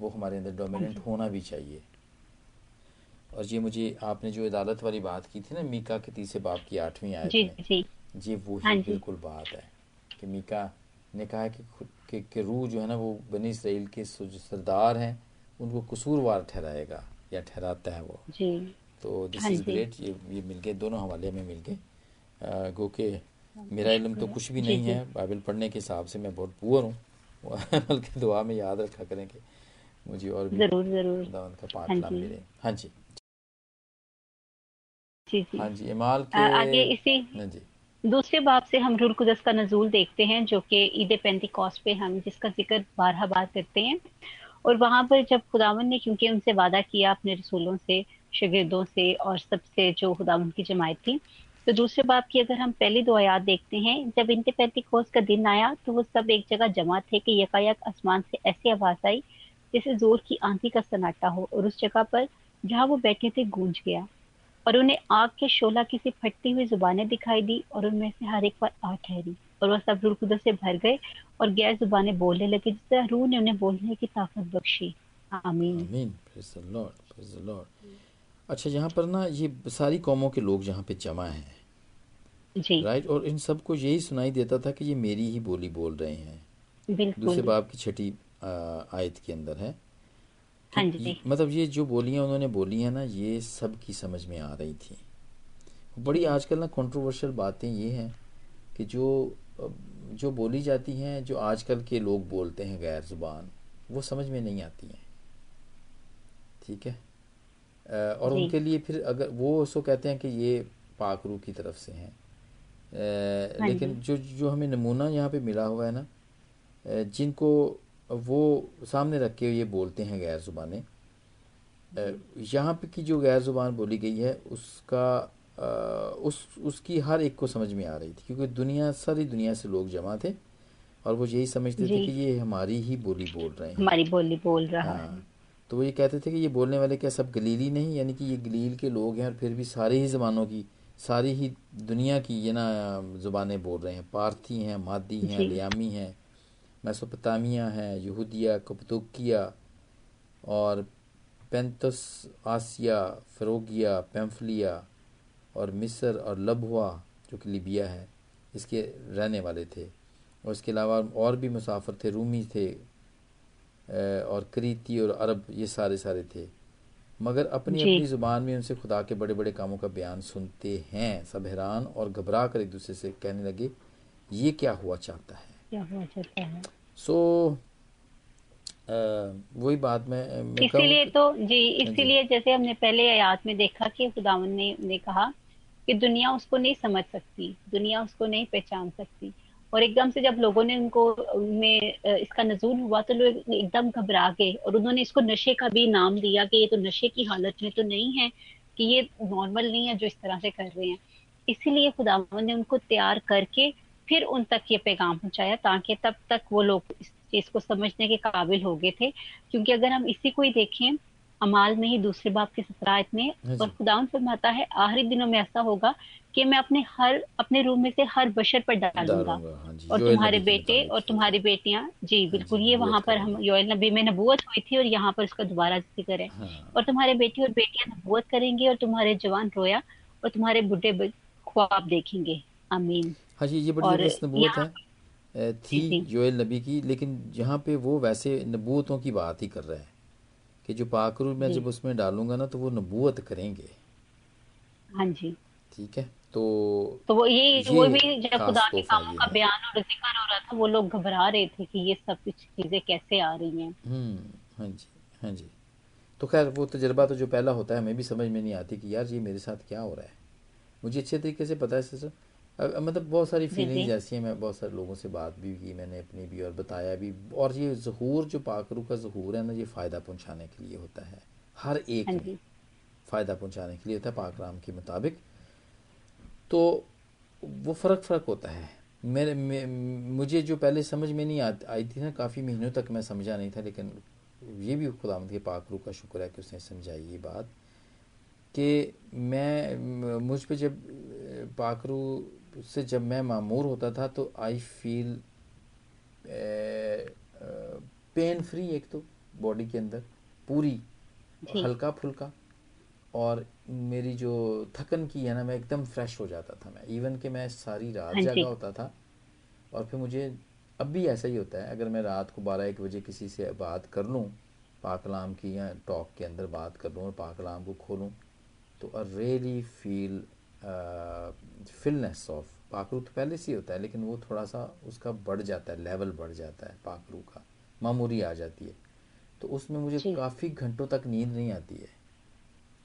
वो हमारे अंदर डोमिनेंट होना भी चाहिए। और ये मुझे आपने जो अदालत वाली बात की थी ना मीका के तीसरे बाप की आठवीं आयत जी, में जी। जी वो ही हाँ बिल्कुल बात है कि मीका ने कहा कि कि, कि रूह जो है ना वो बनी इसराइल के सरदार हैं। उनको कसूरवार ठहराएगा या ठहराता है वो। जी। तो दिस इज़ ग्रेट ये ये मिल गए दोनों हवाले में मिल गए गो के मेरा इल्म तो कुछ भी नहीं है बाइबल पढ़ने के हिसाब से मैं बहुत पुअर हूँ बल्कि दुआ में याद रखा करें कि मुझे और भी ज़रूर ज़रूर। का पाठ हाँ मिले। हाँ जी। हाँ जी इमाल के आगे इसी हाँ जी। दूसरे बाब से हम रुल कुदस का नजूल देखते हैं जो कि ईद पैंती कॉस्ट पे हम जिसका ज़िक्र बारह बार करते हैं। और वहाँ पर जब खुदावन ने, क्योंकि उनसे वादा किया अपने रसूलों से, शगिर्दों से और सबसे जो खुदावन की जमायत थी तो दूसरे बाब की अगर हम पहली दो आयात देखते हैं, जब इंत पैंती कोस का दिन आया तो वो सब एक जगह जमा थे कि यकायक आसमान से ऐसी आवाज़ आई जैसे ज़ोर की आंधी का सन्नाटा हो, और उस जगह पर जहाँ वो बैठे थे गूंज गया। और उन्हें आग के शोला की सी फटती हुई जुबानें दिखाई दी, और उनमें से हर एक पर आ ठहरी। और वह सब रूह से भर गए और गैर जुबानें बोलने लगी जिससे रूह ने उन्हें बोलने की ताकत बख्शी। आमीन। आमीन। Praise the Lord praise the Lord अच्छा यहाँ पर ना ये सारी कौमों के लोग यहाँ पे जमा हैं जी। राइट और इन सबको यही सुनाई देता था कि ये मेरी ही बोली बोल रहे हैं। दूसरे बाप की छठी आयत के अंदर है। हाँ जी मतलब ये जो बोलियाँ उन्होंने बोली हैं ना ये सब की समझ में आ रही थी। बड़ी आजकल ना कंट्रोवर्शियल बातें ये हैं कि जो जो बोली जाती हैं जो आजकल के लोग बोलते हैं गैर ज़ुबान वो समझ में नहीं आती हैं। ठीक है? और उनके लिए फिर अगर वो उसको कहते हैं कि ये पाकरू की तरफ़ से हैं। हाँ लेकिन जो जो हमें नमूना यहाँ पे मिला हुआ है ना जिनको वो सामने रख के ये बोलते हैं गैर ज़ुबानें यहाँ पे की जो गैर ज़ुबान बोली गई है उसका उस उसकी हर एक को समझ में आ रही थी क्योंकि दुनिया सारी दुनिया से लोग जमा थे और वो यही समझते थे कि ये हमारी ही बोली बोल रहे हैं। हमारी बोली बोल रहा हाँ, है तो वो ये कहते थे कि ये बोलने वाले क्या सब गलीली नहीं यानी कि ये गलील के लोग हैं और फिर भी सारी ही ज़बानों की सारी ही दुनिया की ये ना ज़ुबानें बोल रहे हैं। पारथी हैं मादी हैं लियामी हैं मेसोपोटामिया हैं यहूदिया कपतुकिया और पेंतस आसिया फ़रोगिया पेम्फलिया और मिस्र और लबुआ जो कि लिबिया है इसके रहने वाले थे। और इसके अलावा और भी मुसाफर थे रूमी थे और करीती और अरब ये सारे सारे थे। मगर अपनी अपनी ज़ुबान में उनसे खुदा के बड़े बड़े कामों का बयान सुनते हैं। सब हैरान और घबरा कर एक दूसरे से कहने लगे ये क्या हुआ चाहता है? क्या हुआ चाहता है? सो वही बात मैं, इसीलिए तो जी। इसीलिए जैसे हमने पहले आयात में देखा कि खुदावन ने ने कहा कि दुनिया उसको नहीं समझ सकती, दुनिया उसको नहीं पहचान सकती। और एकदम से जब लोगों ने उनको, में इसका नजूल हुआ तो लोग एकदम घबरा गए और उन्होंने इसको नशे का भी नाम दिया कि ये तो नशे की हालत में तो नहीं है कि ये नॉर्मल नहीं है जो इस तरह से कर रहे हैं। इसीलिए खुदावन ने उनको तैयार करके फिर उन तक ये पैगाम पहुँचाया ताकि तब तक वो लोग इस चीज़ को समझने के काबिल हो गए थे। क्योंकि अगर हम इसी को ही देखें अमाल में ही दूसरे बाप के सत्रह आयत में और खुदावन फरमाता है आखिरी दिनों में ऐसा होगा कि मैं अपने हर अपने रूम में से हर बशर पर डालूँगा। हाँ और तुम्हारे बेटे और तुम्हारी बेटियाँ जी हाँ बिल्कुल ये वहाँ पर हम योएल नबी में नबूवत हुई थी और यहाँ पर उसका दोबारा ज़िक्र है हाँ। और तुम्हारे बेटे और बेटियाँ नबूवत करेंगे और तुम्हारे जवान रोया और तुम्हारे बुढ़े ख्वाब देखेंगे। आमीन। हाँ जी ये बड़ी है। थी योएल नबी की लेकिन यहाँ पे वो वैसे नबूवतों की बात ही कर रहा है। कि जो पाकरू मैं जब उसमें डालूँगा ना तो वो नबूवत करेंगे। हाँ जी। ठीक है? तो तो वो ये ये वो भी जब खुदा के कामों का बयान और ज़िक्र हो रहा था वो लोग घबरा रहे थे कि ये सब कुछ चीज़ें कैसे आ रही हैं। हम्म हाँ जी हाँ जी। तो खैर वो तजर्बा तो जो पहला होता है हमें भी समझ में नहीं आती कि यार ये मेरे साथ क्या हो रहा है। मुझे अच्छे तरीके से पता है अब मतलब बहुत सारी फीलिंग्स ऐसी हैं मैं बहुत सारे लोगों से बात भी की मैंने अपनी भी और बताया भी। और ये जहूर जो पाकरू का जहूर है ना ये फ़ायदा पहुँचाने के लिए होता है। हर एक हाँ में फ़ायदा पहुँचाने के लिए होता है पाक राम के मुताबिक। तो वो फ़र्क फ़र्क होता है। मेरे मे, मुझे जो पहले समझ में नहीं आ, आई थी ना काफ़ी महीनों तक मैं समझा नहीं था लेकिन ये भी खुदावंद के पाक रूह का शुक्र है कि उसने समझाई ये बात कि मैं मुझ पे जब अ, पाक रूह से जब मैं मामूर होता था तो आई फील पेन फ्री एक तो बॉडी के अंदर पूरी हल्का फुल्का और मेरी जो थकन की है ना मैं एकदम फ्रेश हो जाता था मैं। इवन कि मैं सारी रात हाँ जागा होता था और फिर मुझे अब भी ऐसा ही होता है। अगर मैं रात को बारह एक बजे किसी से बात कर लूँ पाकलाम की या टॉक के अंदर बात कर लूँ और पाकलाम को खोलूँ तो I really feel fullness of पाकरू तो पहले से ही होता है लेकिन वो थोड़ा सा उसका बढ़ जाता है लेवल बढ़ जाता है पाकरू का। मामूरी आ जाती है। तो उसमें मुझे काफ़ी घंटों तक नींद नहीं आती है।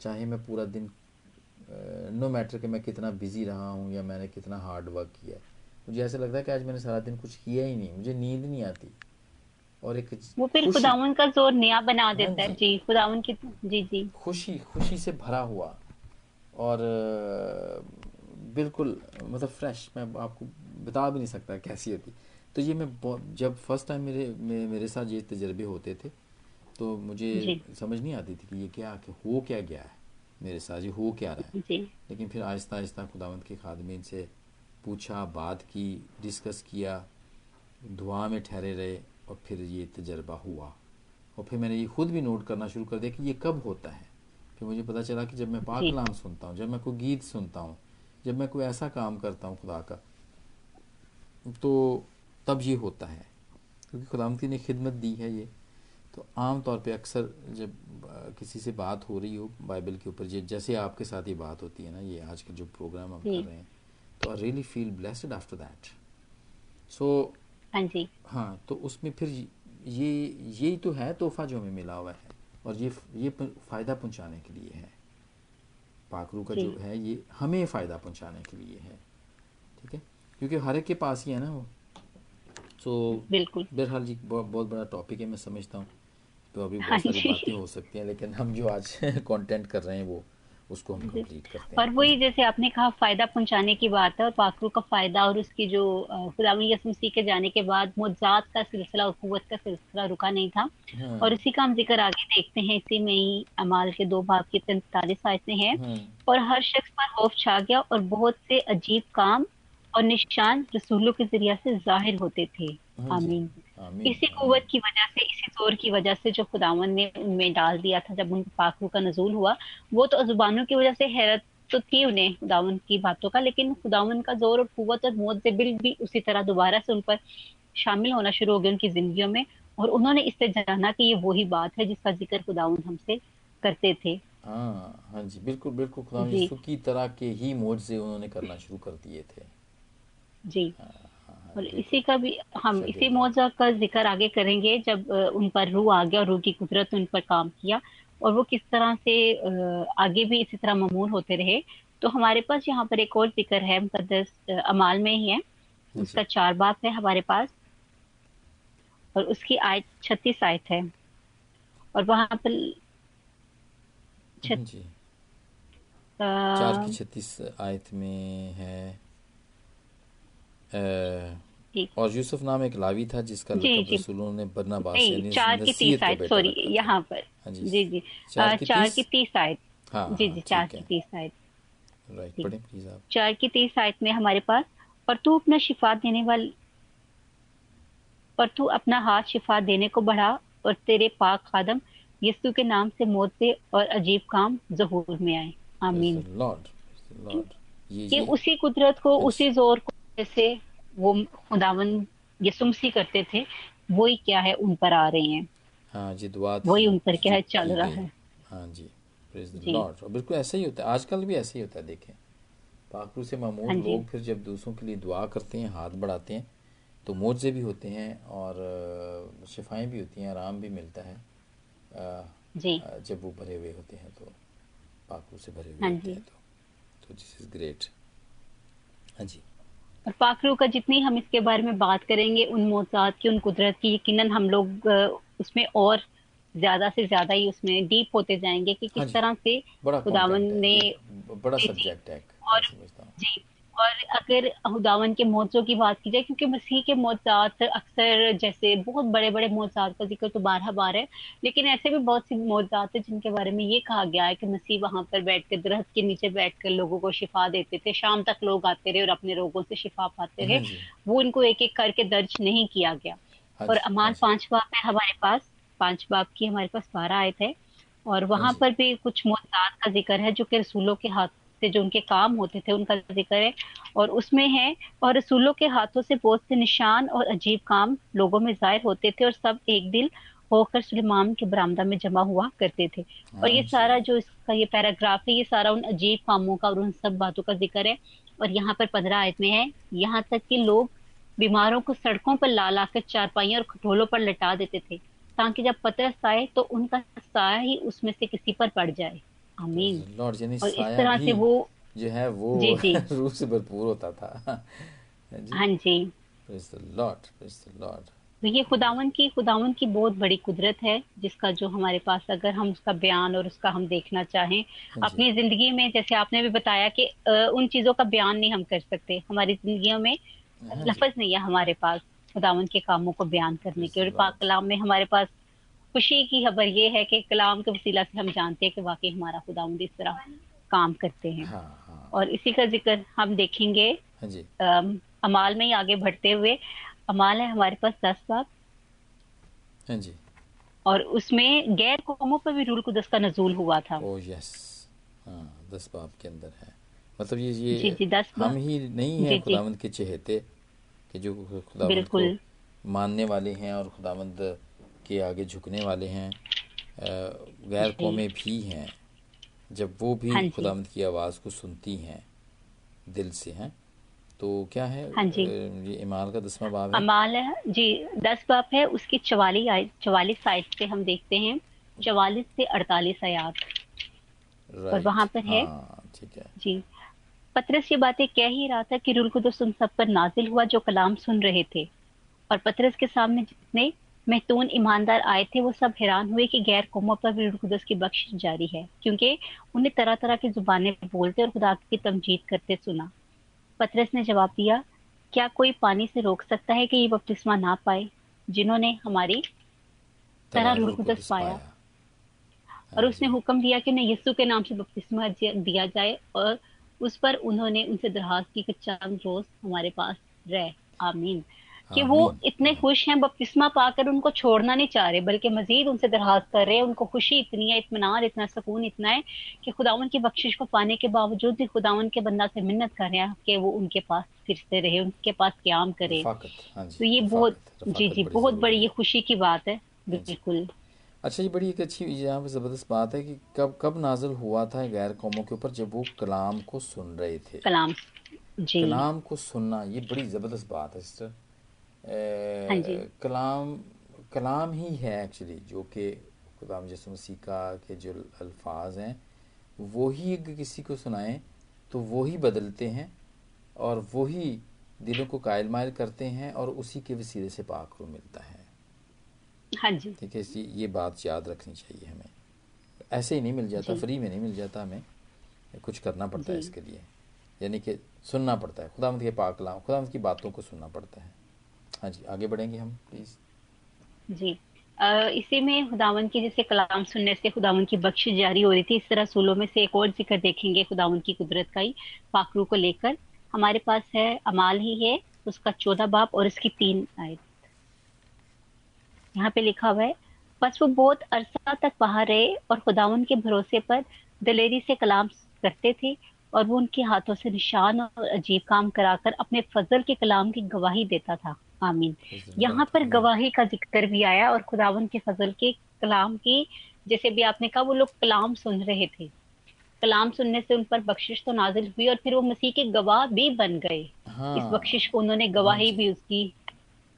चाहे मैं पूरा दिन नो मैटर कि मैं कितना बिज़ी रहा हूँ या मैंने कितना हार्ड वर्क किया है। मुझे ऐसा लगता है कि आज मैंने सारा दिन कुछ किया ही नहीं मुझे नींद नहीं आती। और एक वो फिर खुदावन का ज़ोर नया बना हाँ देता है। जी खुदावन की जी जी। खुशी खुशी से भरा हुआ। और बिल्कुल मतलब फ्रेश मैं आपको बता भी नहीं सकता कैसी होती तो ये मैं जब फ़र्स्ट टाइम मेरे मे, मेरे साथ ये तजर्बे होते थे तो मुझे समझ नहीं आती थी कि ये क्या कि हो क्या गया है मेरे साथ ये हो क्या रहा है। लेकिन फिर आहिस्ता आहिस्ता खुदावंत के खादमीन से पूछा बात की डिस्कस किया दुआ में ठहरे रहे और फिर ये तजर्बा हुआ। और फिर मैंने ये खुद भी नोट करना शुरू कर दिया कि ये कब होता है। फिर मुझे पता चला कि जब मैं पाक कलाम सुनता हूँ जब मैं कोई गीत सुनता हूँ जब मैं कोई ऐसा काम करता हूँ खुदा का तो तब ये होता है क्योंकि खुदामती ने खिदमत दी है ये। तो आम तौर पे अक्सर जब किसी से बात हो रही हो बाइबल के ऊपर जैसे आपके साथ ये बात होती है ना ये आज का जो प्रोग्राम हम कर रहे हैं तो I really feel blessed after that so हाँ हाँ तो उसमें फिर ये यही तो है तोहफा जो हमें मिला हुआ है। और ये ये फ़ायदा पहुँचाने के लिए है। पाकरू का जो है ये हमें फ़ायदा पहुँचाने के लिए है। ठीक है? क्योंकि हर एक के पास ही है ना वो। तो बिल्कुल। बहरहाल जी बहुत बहुत बड़ा टॉपिक है मैं समझता हूँ। तो अभी हाँ बहुत सारी बातें हो सकती हैं लेकिन हम जो आज कंटेंट कर रहे हैं वो उसको हम कंप्लीट करते और हैं। वही जैसे आपने कहा फ़ायदा पहुँचाने की बात है और पाखरू का फ़ायदा और उसकी जो खुदा मसीह के जाने के बाद मुआजात का सिलसिला और का सिलसिला रुका नहीं था। और हाँ इसी का हम ज़िक्र आगे देखते हैं इसी में ही अमाल के दो भाग की तैंतालीस आयतें हैं। हाँ। और हर शख्स पर खौफ छा गया और बहुत से अजीब काम और निशान रसूलों के ज़रिया से ज़ाहिर होते थे। हाँ आमीन। इसी कुव्वत की वजह से इसी ज़ोर की वजह से जो खुदावन ने उनमें डाल दिया था जब उन पाखरू का नजूल हुआ वो तो जुबानों की वजह से हैरत तो थी उन्हें खुदावन की बातों का लेकिन खुदावन का ज़ोर और कुव्वत और मुआजिबिल भी उसी तरह दोबारा से उन पर शामिल होना शुरू हो गया उनकी जिंदगियों में और उन्होंने इससे जाना कि ये वही बात है जिसका ज़िक्र खुदावन हमसे करते थे। हाँ हाँ जी बिल्कुल बिल्कुल खुदा यीशु की तरह के ही मोजे उन्होंने करना शुरू कर दिए थे। जी। हाँ। और इसी का भी हम इसी मौजा का ज़िक्र आगे करेंगे जब उन पर रूह आ गया और रूह की कुदरत उन पर काम किया और वो किस तरह से आगे भी इसी तरह ममूर होते रहे। तो हमारे पास यहाँ पर एक और ज़िक्र है मुकद्दस अ, अमाल में ही है। उसका चार बाप है हमारे पास और उसकी आयत छत्तीस आयत है। और वहाँ पर छत्तीस आयत में है। और यूसुफ नाम एक लावी था जिसका लकब रसूलों ने बरनबास यानी चार की तीस आयत सॉरी यहाँ पर। हाँ जी। जी चार की तीस? आयत। हाँ जी हाँ जी चार की तीस आयत। राइट पढ़ें प्लीज़ आप। चार की तीस आयत में हमारे पास और तू अपना शिफा देने वाल और तू अपना हाथ शिफा देने को बढ़ा और तेरे पाक खादम यीशु के नाम से मौत से और अजीब काम जहूर में आए। आमीन। लॉर्ड लॉर्ड ये ये उसी कुदरत को उसी ज़ोर को जैसे वो खुदावन यीशु मसीह करते थे वही क्या है उन पर आ रहे हैं। हाँ जी दुआ वही उन पर क्या है चल रहा है। हाँ जी प्रेज द लॉर्ड बिल्कुल ऐसा ही होता है आजकल भी ऐसा ही होता है देखें। पाकरू से मामूर हाँ लोग फिर जब दूसरों के लिए दुआ करते हैं हाथ बढ़ाते हैं तो मोजे भी होते हैं और शिफाएँ भी होती हैं आराम भी मिलता है जी। जब वो भरे हुए होते हैं तो पाकरू से भरे हुए हाँ होते हैं तो तो दिस इज़ ग्रेट हाँ जी। और पाखरू का जितनी हम इसके बारे में बात करेंगे उन मौजाद की उन कुदरत की यकीनन हम लोग उसमें और ज़्यादा से ज़्यादा ही उसमें डीप होते जाएँगे कि किस हाँ तरह से खुदावन ने बड़ा सब्जेक्ट है और जी और अगर खुदावन के मौजों की बात की जाए क्योंकि मसीह के मौजात अक्सर जैसे बहुत बड़े बड़े मौजात का ज़िक्र तो बारह बार है लेकिन ऐसे भी बहुत सी मौजात है जिनके बारे में ये कहा गया है कि मसीह वहाँ पर बैठ कर दरख्त के नीचे बैठ कर लोगों को शिफा देते थे। शाम तक लोग आते रहे और अपने रोगों से शिफा पाते रहे। वो उनको एक एक करके दर्ज नहीं किया गया। हाँ और अमान अमाल पाँच बाब है हमारे पास पाँच बाब की हमारे पास बारह आयत है। और वहाँ पर भी कुछ मुद्दात का ज़िक्र है जो कि रसूलों के हाथ से जो उनके काम होते थे उनका ज़िक्र है। और उसमें है और रसूलों के हाथों से बहुत से निशान और अजीब काम लोगों में ज़ाहिर होते थे और सब एक दिल होकर सुलेमान के बरामदा में जमा हुआ करते थे। और ये सारा जो इसका ये पैराग्राफ है ये सारा उन अजीब कामों का और उन सब बातों का ज़िक्र है। और यहाँ पर पंद्रह आयत में है यहाँ तक कि लोग बीमारों को सड़कों पर ला ला कर चारपाइयों और खटोलों पर लटा देते थे ताकि जब पतरस आए तो उनका साया ही उसमें से किसी पर पड़ जाए। आमीन लॉर्ड यानी और इस तरह से वो जो है वो जी जी। रूह से भरपूर होता था। हाँ जी। हाँ लॉर्ड द लॉर्ड तो ये खुदावन की खुदावन की बहुत बड़ी कुदरत है जिसका जो हमारे पास अगर हम उसका बयान और उसका हम देखना चाहें हाँ अपनी ज़िंदगी में जैसे आपने भी बताया कि उन चीज़ों का बयान नहीं हम कर सकते हमारी जिंदगियों में हाँ लफज नहीं है हमारे पास खुदावन के कामों को बयान करने के और पाक कलाम में हमारे पास खुशी की खबर ये है कि कलाम के वसीला से हम जानते हैं कि वाकई हमारा खुदावंद इस तरह काम करते हैं। हाँ हाँ। और इसी का ज़िक्र हम देखेंगे। हाँ जी। अमाल में ही आगे बढ़ते हुए। अमाल है हमारे पास दस बाब हाँ जी। और उसमें गैर कौमों पर भी रूल कुदस का नजूल हुआ था। Oh yes. हाँ दस बाब के अंदर है। मतलब ये ये जी जी दस हम ही नहीं हैं खुदावंद के चहेते कि जो खुदावंद को मानने वाले हैं और खुदावंद के आगे झुकने वाले हैं गैर कौमें भी हैं जब वो भी हाँ जी। की आवाज़ को सुनती हैं दिल से हैं? तो क्या है हाँ जी। ये इमाल का दसवां बाब है? अमाल है जी दस बाब है उसकी चवालीस आयत चवालीस आयत से हम देखते हैं चवालीस से अड़तालीस आयात। और वहाँ पर है। हाँ ठीक है। जी। पतरस ये बातें कह ही रहा था कि रूल कुदस उन सब पर नाजिल हुआ जो कलाम सुन रहे थे। और पतरस के सामने जितने महतून ईमानदार आए थे वो सब हैरान हुए कि गैर कौमों पर भी रूल कुदस की बख्शिश जारी है क्योंकि उन्हें तरह तरह की जुबानें बोलते और खुदा की तमजीद करते सुना। पतरस ने जवाब दिया क्या कोई पानी से रोक सकता है कि ये बपतिस्मा ना पाए जिन्होंने हमारी तरह तरह रूल रूल कुदस कुदस पाया? और हाँ उसने हुक्म दिया कि उन्हें यीशु के नाम से बपतिस्मा दिया दिया जाए और उस पर उन्होंने उनसे दरखास्त की कि चंद रोज हमारे पास रहे। आमीन। कि वो इतने खुश हैं बपतिस्मा पाकर उनको छोड़ना नहीं चाह रहे बल्कि मजीद उनसे दरखास्त कर रहे हैं उनको खुशी इतनी है इत्मीनान इतना सुकून इतना है कि खुदावन की बख्शिश को पाने के बावजूद भी खुदावन के बंदा से मिन्नत कर रहे हैं कि वो उनके पास फिरते रहे उनके पास क्याम करे। हाँ तो ये बहुत जी जी बहुत बड़ी ये खुशी की बात है हाँ बिल्कुल। अच्छा ये बड़ी एक अच्छी यहाँ पे ज़बरदस्त बात है कि कब कब नाजिल हुआ था गैर कौमों के ऊपर जब वो कलाम को सुन रहे थे? कलाम जी। कलाम को सुनना ये बड़ी ज़बरदस्त बात है सिस्टर। हाँ कलाम कलाम ही है एक्चुअली जो कि खुदाम यसु मसीह का के जो अल्फाज हैं वो ही अगर किसी को सुनाएँ तो वो ही बदलते हैं और वो ही दिलों को कायल मायल करते हैं और उसी के वसीले से पाक रू मिलता है। हाँ जी। ठीक है इसी ये बात याद रखनी चाहिए हमें। ऐसे ही नहीं मिल जाता फ्री में नहीं मिल जाता हमें। कुछ करना पड़ता है इसके लिए। यानी कि सुनना पड़ता है। खुदा के पाक खुदावंद की बातों को सुनना पड़ता है। हाँ जी, आगे बढ़ेंगे हम प्लीज़ जी। इसी में खुदावन की जैसे कलाम सुनने से खुदावन की बख्श जारी हो रही थी, इस तरह रसूलों में से एक और ज़िक्र देखेंगे खुदावन की कुदरत का ही, पाखरू को लेकर। हमारे पास है, अमाल ही है, उसका चौदह बाप और इसकी तीन आयत। यहाँ पे लिखा हुआ है, बस वो बहुत अरसा तक बाहर रहे और खुदावन के भरोसे पर दलेरी से कलाम करते थे और वो उनके हाथों से निशान और अजीब काम कराकर अपने फजल के कलाम की गवाही देता था। आमीन। यहाँ पर गवाही का ज़िक्र भी आया और खुदावन के फजल के कलाम की जैसे भी आपने कहा वो लोग कलाम सुन रहे थे। कलाम सुनने से उन पर बख्शिश तो नाजिल हुई और फिर वो मसीह के गवाह भी बन गए। हाँ, इस बख्शिश को उन्होंने गवाही हाँ। भी उसकी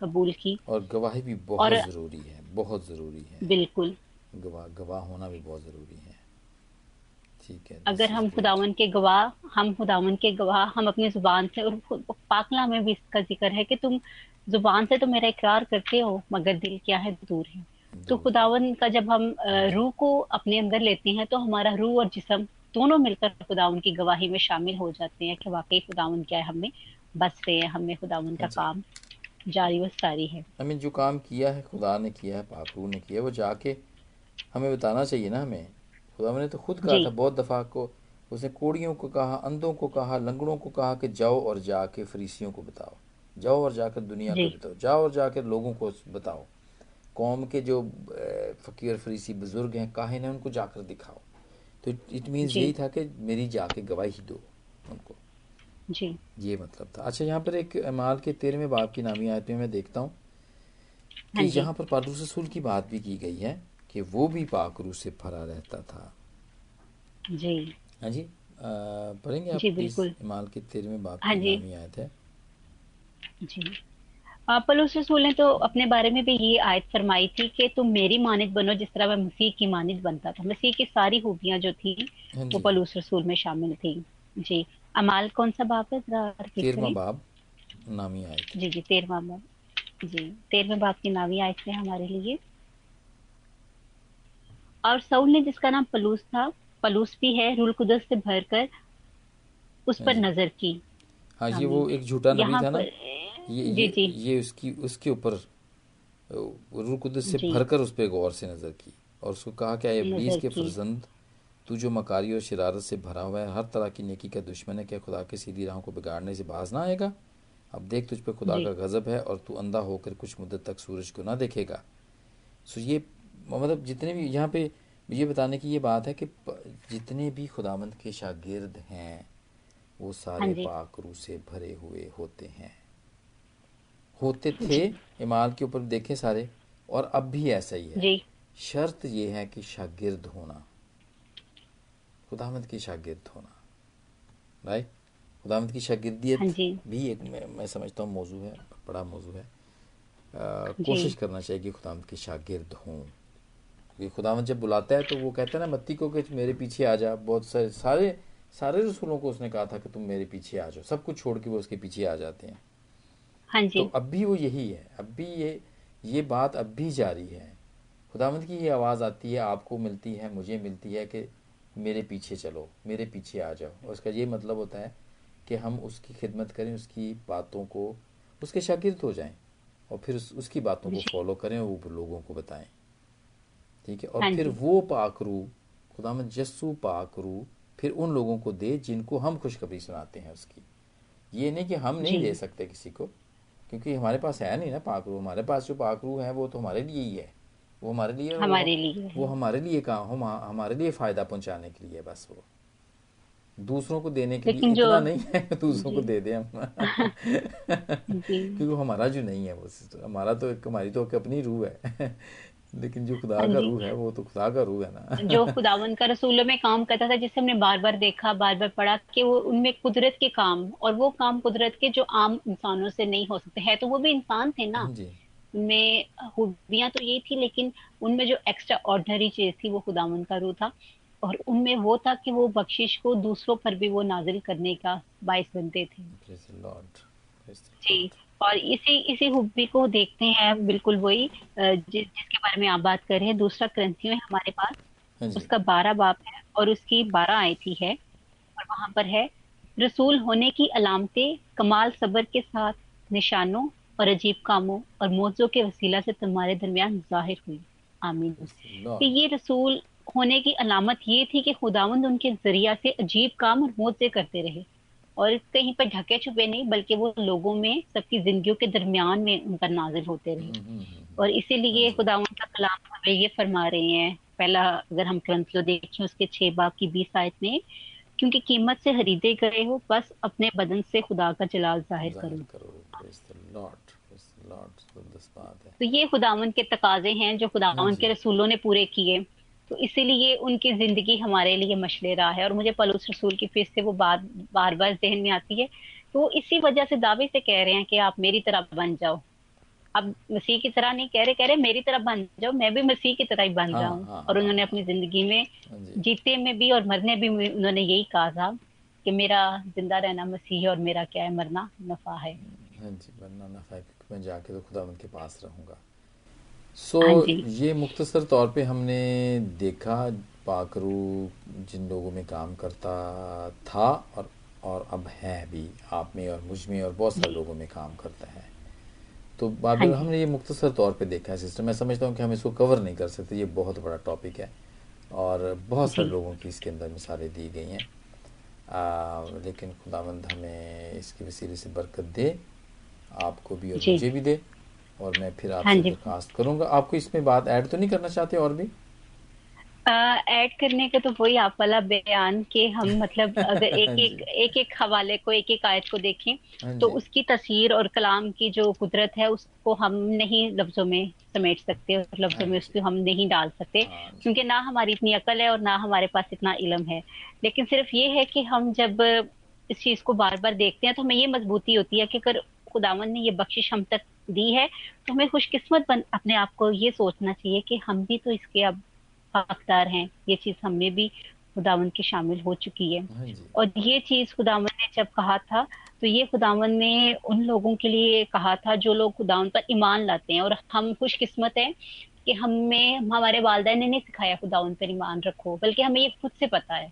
कबूल की। और गवाही भी बहुत और, ज़रूरी है बहुत ज़रूरी है। बिल्कुल। गवाह गवाह होना भी बहुत ज़रूरी है। ठीक है अगर हम खुदावन के गवाह हम खुदावन के गवाह हम अपनी ज़ुबान से और पाकला में भी इसका ज़िक्र है कि तुम ज़ुबान से तो मेरा इकरार करते हो मगर दिल क्या है दूर है। तो खुदावन का जब हम रूह को अपने अंदर लेते हैं तो हमारा रूह और जिसम दोनों मिलकर खुदावन की गवाही में शामिल हो जाते हैं कि वाकई खुदावन क्या है हमें बस रहे हैं हमें खुदावन का काम जारी व सारी है। हमें जो काम किया है खुदा ने किया है पाकरू ने किया है वो जाके हमें बताना चाहिए ना हमें। खुदा ने तो खुद कहा था बहुत दफ़ा को उसने कोड़ियों को कहा अंधों को कहा लंगड़ों को कहा कि जाओ और जाके फरीसियों को बताओ। जाओ और जाकर दुनिया को बताओ। जाओ और जाकर लोगों को बताओ। कौम के जो फकीर फरीसी बुज़ुर्ग हैं काहे ने उनको जाकर दिखाओ। तो इट मीन्स यही था कि मेरी जाके गवाही दो उनको। जी। ये मतलब था। अच्छा यहाँ पर एक अमाल के तेरहवें बाप की नामी आयत में मैं देखता हूँ कि हाँ यहाँ पर पारूस रसूल की बात भी की गई है कि वो भी पाकरू से भरा रहता था। जी। हाँ जी? पढ़ेंगे आप इमाल के तेरहवें बाप हाँ की नामी आयत है। जी। पलूस रसूल ने तो अपने बारे में भी ये आयत फरमाई थी कि तुम मेरी मानित बनो जिस तरह मैं मसीह की मानित बनता था। मसीह की सारी खूबियाँ जो थी हाँ वो पलूस रसूल में शामिल थी। जी। अमाल कौन सा बाप है? तेरवा बाप नामी आयत। जी जी तेरवा बाप जी तेरहवें बाप की नामी आयत है हमारे लिए। और सऊल ने जिसका नाम पलूस था पलूस भी है रूल कुदस से भरकर उस पर हाँ नज़र की। हाँ ये वो एक झूठा नबी था ना। ये जी, ये, जी. ये उसकी उसके ऊपर रूह कुदस से भरकर उस पर गौर से नज़र की और उसको कहा क्या इब्लीस के फर्जंद तू जो मकारी और शरारत से भरा हुआ है हर तरह की नेकी का दुश्मन है क्या खुदा के सीधी राहों को बिगाड़ने से बाज ना आएगा? अब देख तुझ पर खुदा का गजब है और तू अंधा होकर कुछ मुद्दत तक सूरज को ना देखेगा। सो ये मतलब जितने भी यहाँ पे ये बताने की ये बात है कि जितने भी खुदामंद के शागिर्द हैं वो सारे हाँ पाक रू से भरे हुए होते हैं। होते थे इमाल के ऊपर देखे सारे और अब भी ऐसा ही है। शर्त ये है कि शागिर्द होना। खुदामद की शागिर्द होना। राइट खुदामद की शागिर्दियत हाँ भी एक मैं, मैं समझता हूँ मौजू है बड़ा मौजू है। कोशिश करना चाहिए कि खुदामद की शागिर्द हों। क्योंकि खुदामद जब बुलाता है तो वो कहता है ना मत्ती को कि मेरे पीछे आ जा बहुत सारे सारे सारे रसूलों को उसने कहा था कि तुम मेरे पीछे आ जाओ। सब कुछ छोड़ के वो उसके पीछे आ जाते हैं। हाँ जी। तो अब भी वो यही है। अब भी ये ये बात अब भी जारी है। खुदामंद की ये आवाज़ आती है आपको मिलती है मुझे मिलती है कि मेरे पीछे चलो मेरे पीछे आ जाओ। और उसका ये मतलब होता है कि हम उसकी खिदमत करें उसकी बातों को उसके शागिर्द हो जाएँ और फिर उस, उसकी बातों को फॉलो करें और वो लोगों को बताएँ। ठीक है? और हाँ फिर वो पाकरू खुदामंद जस्सू पाकरू फिर उन लोगों को दे जिनको हम खुशखबरी सुनाते हैं उसकी। ये नहीं कि हम नहीं दे सकते किसी को क्योंकि हमारे पास है नहीं ना पाकरू हमारे पास जो पाकरू है वो तो हमारे लिए ही है। वो हमारे लिए हमारे लिए वो हमारे लिए काम हम हमारे लिए फ़ायदा पहुँचाने के लिए बस वो। दूसरों को देने के लिए इतना नहीं है दूसरों को दे दें हम। क्योंकि हमारा जो नहीं है वो हमारा तो हमारी तो अपनी रूह है। लेकिन जो खुदा का रूह है वो तो खुदा का रूह है ना। जो खुदावन का रसूलों में काम करता था जिसे हमने बार बार देखा बार बार पढ़ा कि वो उनमें कुदरत के काम और वो काम कुदरत के जो आम इंसानों से नहीं हो सकते। है तो वो भी इंसान थे ना। उनमें खूबियाँ तो ये थी लेकिन उनमें जो एक्स्ट्रा ऑर्डनरी चीज़ थी वो खुदावन का रूह था। और उनमें वो था कि वो बख्शिश को दूसरों पर भी वो नाजिल करने का बायस बनते थे। जी। और इसी इसी हुब्बी को देखते हैं बिल्कुल वही जिस, जिसके बारे में आप बात कर रहे हैं। दूसरा ग्रंथियों है हमारे पास हाँ उसका बारह बाप है और उसकी बारह आयती है और वहाँ पर है रसूल होने की अलामतें कमाल सबर के साथ निशानों और अजीब कामों और मौजों के वसीला से तुम्हारे दरमियान ज़ाहिर हुई। आमीन। कि ये रसूल होने की अलामत ये थी कि खुदावंद उनके ज़रिया से अजीब काम और मौजे करते रहे। और कहीं पर ढके छुपे नहीं बल्कि वो लोगों में सबकी जिंदगियों के दरमियान में उन पर नाजिल होते रहे। हम्म, हम्म, हम्म। और इसीलिए हाँ खुदा का कलाम हमें ये फरमा रहे हैं पहला अगर हम क्रंथ देखें उसके छह बाग की बीस आयत में क्योंकि कीमत से खरीदे गए हो बस अपने बदन से खुदा का जलाल ज़ाहिर करो। तो ये खुदावन के तकाजे हैं जो खुदावन हाँ के रसूलों ने पूरे किए। तो इसीलिए उनकी ज़िंदगी हमारे लिए मशले रहा है और मुझे पलूस रसूल की फिर से वो बात बार बार जहन में आती है। तो इसी वजह से दावे से कह रहे हैं कि आप मेरी तरह बन जाओ। अब मसीह की तरह नहीं कह रहे कह रहे मेरी तरह बन जाओ मैं भी मसीह की तरह ही बन हाँ, जाऊँ हाँ, और उन्होंने अपनी ज़िंदगी में हाँ जीते में भी और मरने भी उन्होंने यही कहा था कि मेरा ज़िंदा रहना मसीह है और मेरा क्या है? मरना नफा है। हाँ जी मरना नफा है मैं जाके तो खुदा के पास रहूँगा। सो so, ये मुख्तसर तौर पे हमने देखा पाकरू जिन लोगों में काम करता था और और अब है भी आप में और मुझमें और बहुत सारे लोगों में काम करता है। तो बाबर हाँ हमने ये मुख्तसर तौर पे देखा है सिस्टम। मैं समझता हूँ कि हम इसको कवर नहीं कर सकते ये बहुत बड़ा टॉपिक है और बहुत सारे लोगों की इसके अंदर मिसालें दी गई हैं। लेकिन खुदावंद हमें इसके वसीले से बरकत दे आपको भी और मुझे भी दे। और मैं फिर आपसे हाँ दरखास्त करूँगा। आपको इसमें बात ऐड तो नहीं करना चाहते और भी? ऐड करने का तो वही आप वाला बयान कि हम मतलब अगर एक हाँ एक एक एक हवाले को एक एक आयत को देखें हाँ तो उसकी तस्वीर और कलाम की जो कुदरत है उसको हम नहीं लफ्जों में समेट सकते और लफ्जों में उसको हम नहीं डाल सकते क्योंकि ना हमारी इतनी अकल है और ना हमारे पास इतना इलम है। लेकिन सिर्फ़ ये है कि हम जब इस चीज़ को बार बार देखते हैं तो हमें ये मजबूती होती है कि अगर खुदावन ने ये बख्शिश हम तक दी है तो हमें खुशकिस्मत बन अपने आप को ये सोचना चाहिए कि हम भी तो इसके अब हकदार हैं। ये चीज़ हमें भी खुदावन के शामिल हो चुकी है। हाँ और ये चीज़ खुदावन ने जब कहा था तो ये खुदावन ने उन लोगों के लिए कहा था जो लोग खुदावन पर ईमान लाते हैं और हम खुशकिस्मत हैं कि हमें हमारे वालदेन ने नहीं सिखाया खुदावन पर ईमान रखो बल्कि हमें ये खुद से पता है।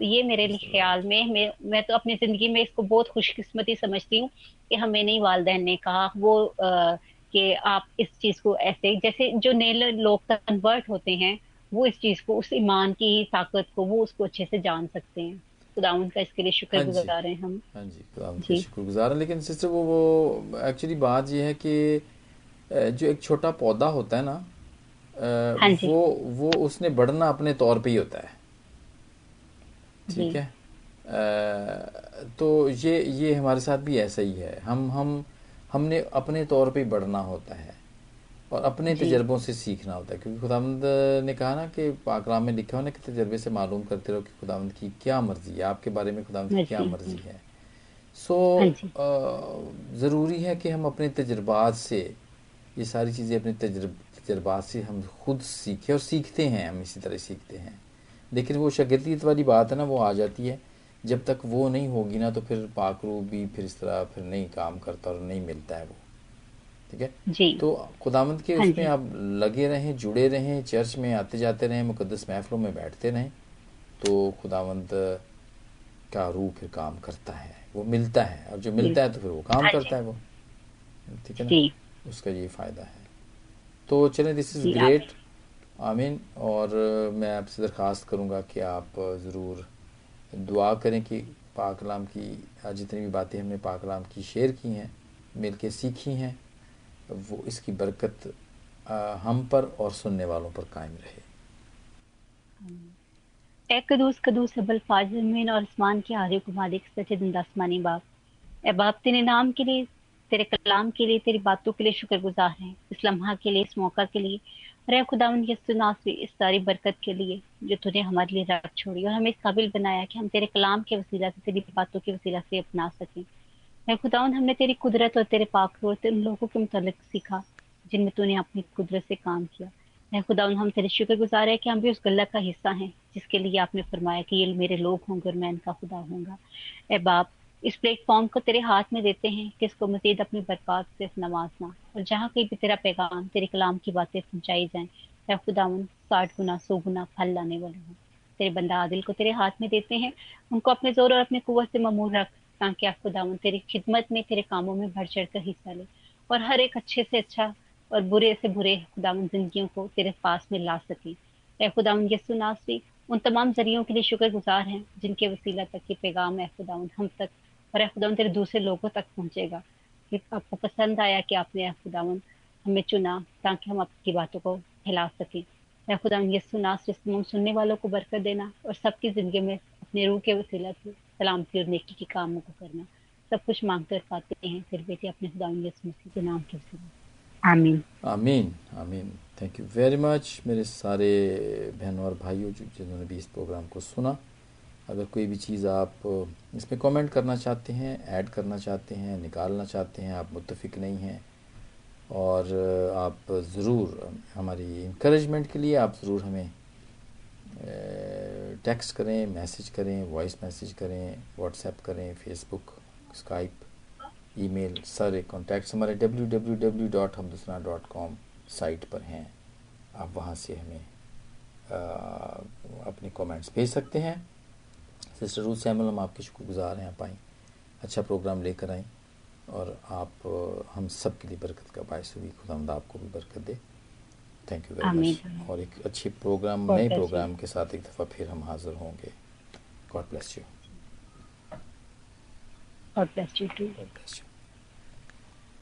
तो ये मेरे ख्याल में मैं मैं तो अपनी ज़िंदगी में इसको बहुत खुशकिस्मती समझती हूँ कि हमें नहीं वालदेन ने कहा वो आ, कि आप इस चीज़ को ऐसे जैसे जो नए लोग कन्वर्ट होते हैं वो इस चीज़ को उस ईमान की ही ताकत को वो उसको अच्छे से जान सकते हैं। इसके लिए शुक्र हाँ गुजार हैं हम। हाँ जी शुक्र गुजार हैं लेकिन सिस्टर वो वो एक्चुअली बात ये है कि जो एक छोटा पौधा होता है ना हाँ वो वो उसने बढ़ना अपने तौर पे ही होता है। ठीक है? तो ये ये हमारे साथ भी ऐसा ही है। हम हम हमने अपने तौर पे बढ़ना होता है और अपने तजर्बों से सीखना होता है क्योंकि खुदावंद ने कहा ना कि पाकलाम में लिखा होना कि तजर्बे से मालूम करते रहो कि खुदावंद की क्या मर्ज़ी है आपके बारे में खुदावंद की क्या मर्ज़ी है। सो हाँ ज़रूरी है कि हम अपने तजर्बात से ये सारी चीज़ें अपने तजर्ब तजर्बात से हम खुद सीखें और सीखते हैं हम इसी तरह सीखते हैं। लेकिन वो शगरतीत वाली बात है ना वो आ जाती है। जब तक वो नहीं होगी ना तो फिर पाकरू भी फिर इस तरह फिर नहीं काम करता और नहीं मिलता है वो। ठीक है? जी। तो खुदामंद के हाँ उसमें आप लगे रहें जुड़े रहें चर्च में आते जाते रहें मुकदस महफलों में बैठते रहें तो खुदामंद का रूह फिर काम करता है। वो मिलता है। और जो मिलता है तो फिर वो काम हाँ करता है वो। ठीक है ना? उसका ये फ़ायदा है। तो चलें दिस इज़ ग्रेट आमीन। और मैं आपसे दरख्वास्त करूँगा कि आप ज़रूर दुआ करें कि पाकलाम की जितनी भी बातें हमने पाकलाम की शेयर की हैं मिल के सीखी हैं, वो इसकी बरकत हम पर और सुनने वालों पर कायम रहे। कदूस कदूस अबल फाजिल मीन और आसमान के आरे को मालिक सच्चे दंदासमानी बाप। ए बाप, तेरे नाम के लिए, तेरे कलाम के लिए, तेरी बातों के लिए शुक्रगुजार हैं। इस लम्हा के लिए, इस मौका के लिए रे खुदा नासवी इस सारी बरकत के लिए जो तूने हमारे लिए रख छोड़ी और हमें इस काबिल बनाया कि हम तेरे कलाम के वसीला से, तेरी बातों के वसीला से अपना सकें। मैं खुदाउन हमने तेरी कुदरत और तेरे पाक और तेरे लोगों के मुतल सीखा, जिनमें तूने अपनी कुदरत से काम किया। मैं खुदाउन हम तेरे शुक्र गुजार है कि हम भी उस गल्ला का हिस्सा हैं, जिसके लिए आपने फरमाया कि ये मेरे लोग होंगे और मैं इनका खुदा होंगे ए बाप इस प्लेटफॉर्म को तेरे हाथ में देते हैं कि इसको मजीद अपनी बरकत से नवाजना। और जहाँ कहीं भी तेरा पैगाम, तेरे कलाम की बातें पहुँचाई जाएँ, मैं खुदावन साठ गुना, सौ गुना फल लाने वाले हूँ। तेरे बंदा आदिल को तेरे हाथ में देते हैं, उनको अपने ज़ोर और अपने कुत से ममूर रख, ताकि आप खुदावन तेरी खिदमत में, तेरे कामों में बढ़ चढ़ कर हिस्सा ले। और हर एक अच्छे से अच्छा और बुरे से बुरे खुदा जिंदगियों को तेरे पास में ला सके। ए खुदा यसु उन तमाम जरियों के लिए शुक्रगुजार हैं, जिनके वसीला तक ये पैगाम है खुदा हम तक और खुदा तेरे दूसरे लोगों तक पहुंचेगा। कि आपको पसंद आया कि आपने खुदावन हमें चुना ताकि हम आपकी बातों को फैला सकें। या खुदा नासरी तमाम सुनने वालों को बरकत देना और सबकी ज़िंदगी में अपने रूह के वसीला से सलामती और नेकी के कामों को करना। सब कुछ मांग कर पाते हैं फिर बेटे अपने खुदा यसु मसीह के नाम के वसीला। आमीन। आमीन आमीन। थैंक यू वेरी मच मेरे सारे बहनों और भाइयों जिन्होंने भी इस प्रोग्राम को सुना। अगर कोई भी चीज़ आप इसमें कमेंट करना चाहते हैं ऐड करना चाहते हैं निकालना चाहते हैं आप मुतफिक नहीं हैं और आप ज़रूर हमारी इंकरेजमेंट के लिए आप ज़रूर हमें टेक्स्ट करें मैसेज करें वॉइस मैसेज करें व्हाट्सएप करें फेसबुक स्काइप ईमेल सारे कॉन्टैक्ट्स हमारे W W W dot Hamdasna dot com site पर हैं। आप वहाँ से हमें आ, अपने कमेंट्स भेज सकते हैं। सिस्टर रूथ सैमल हम आपके शुक्रगुजार हैं आप आई अच्छा प्रोग्राम लेकर आए और आप हम सब के लिए बरकत का बायस हुई खुदा आपको भी बरकत दे। थैंक यू वेरी मच और एक अच्छे प्रोग्राम नए प्रोग्राम के साथ एक दफ़ा फिर हम हाजिर होंगे। God bless you God bless you too. God bless you.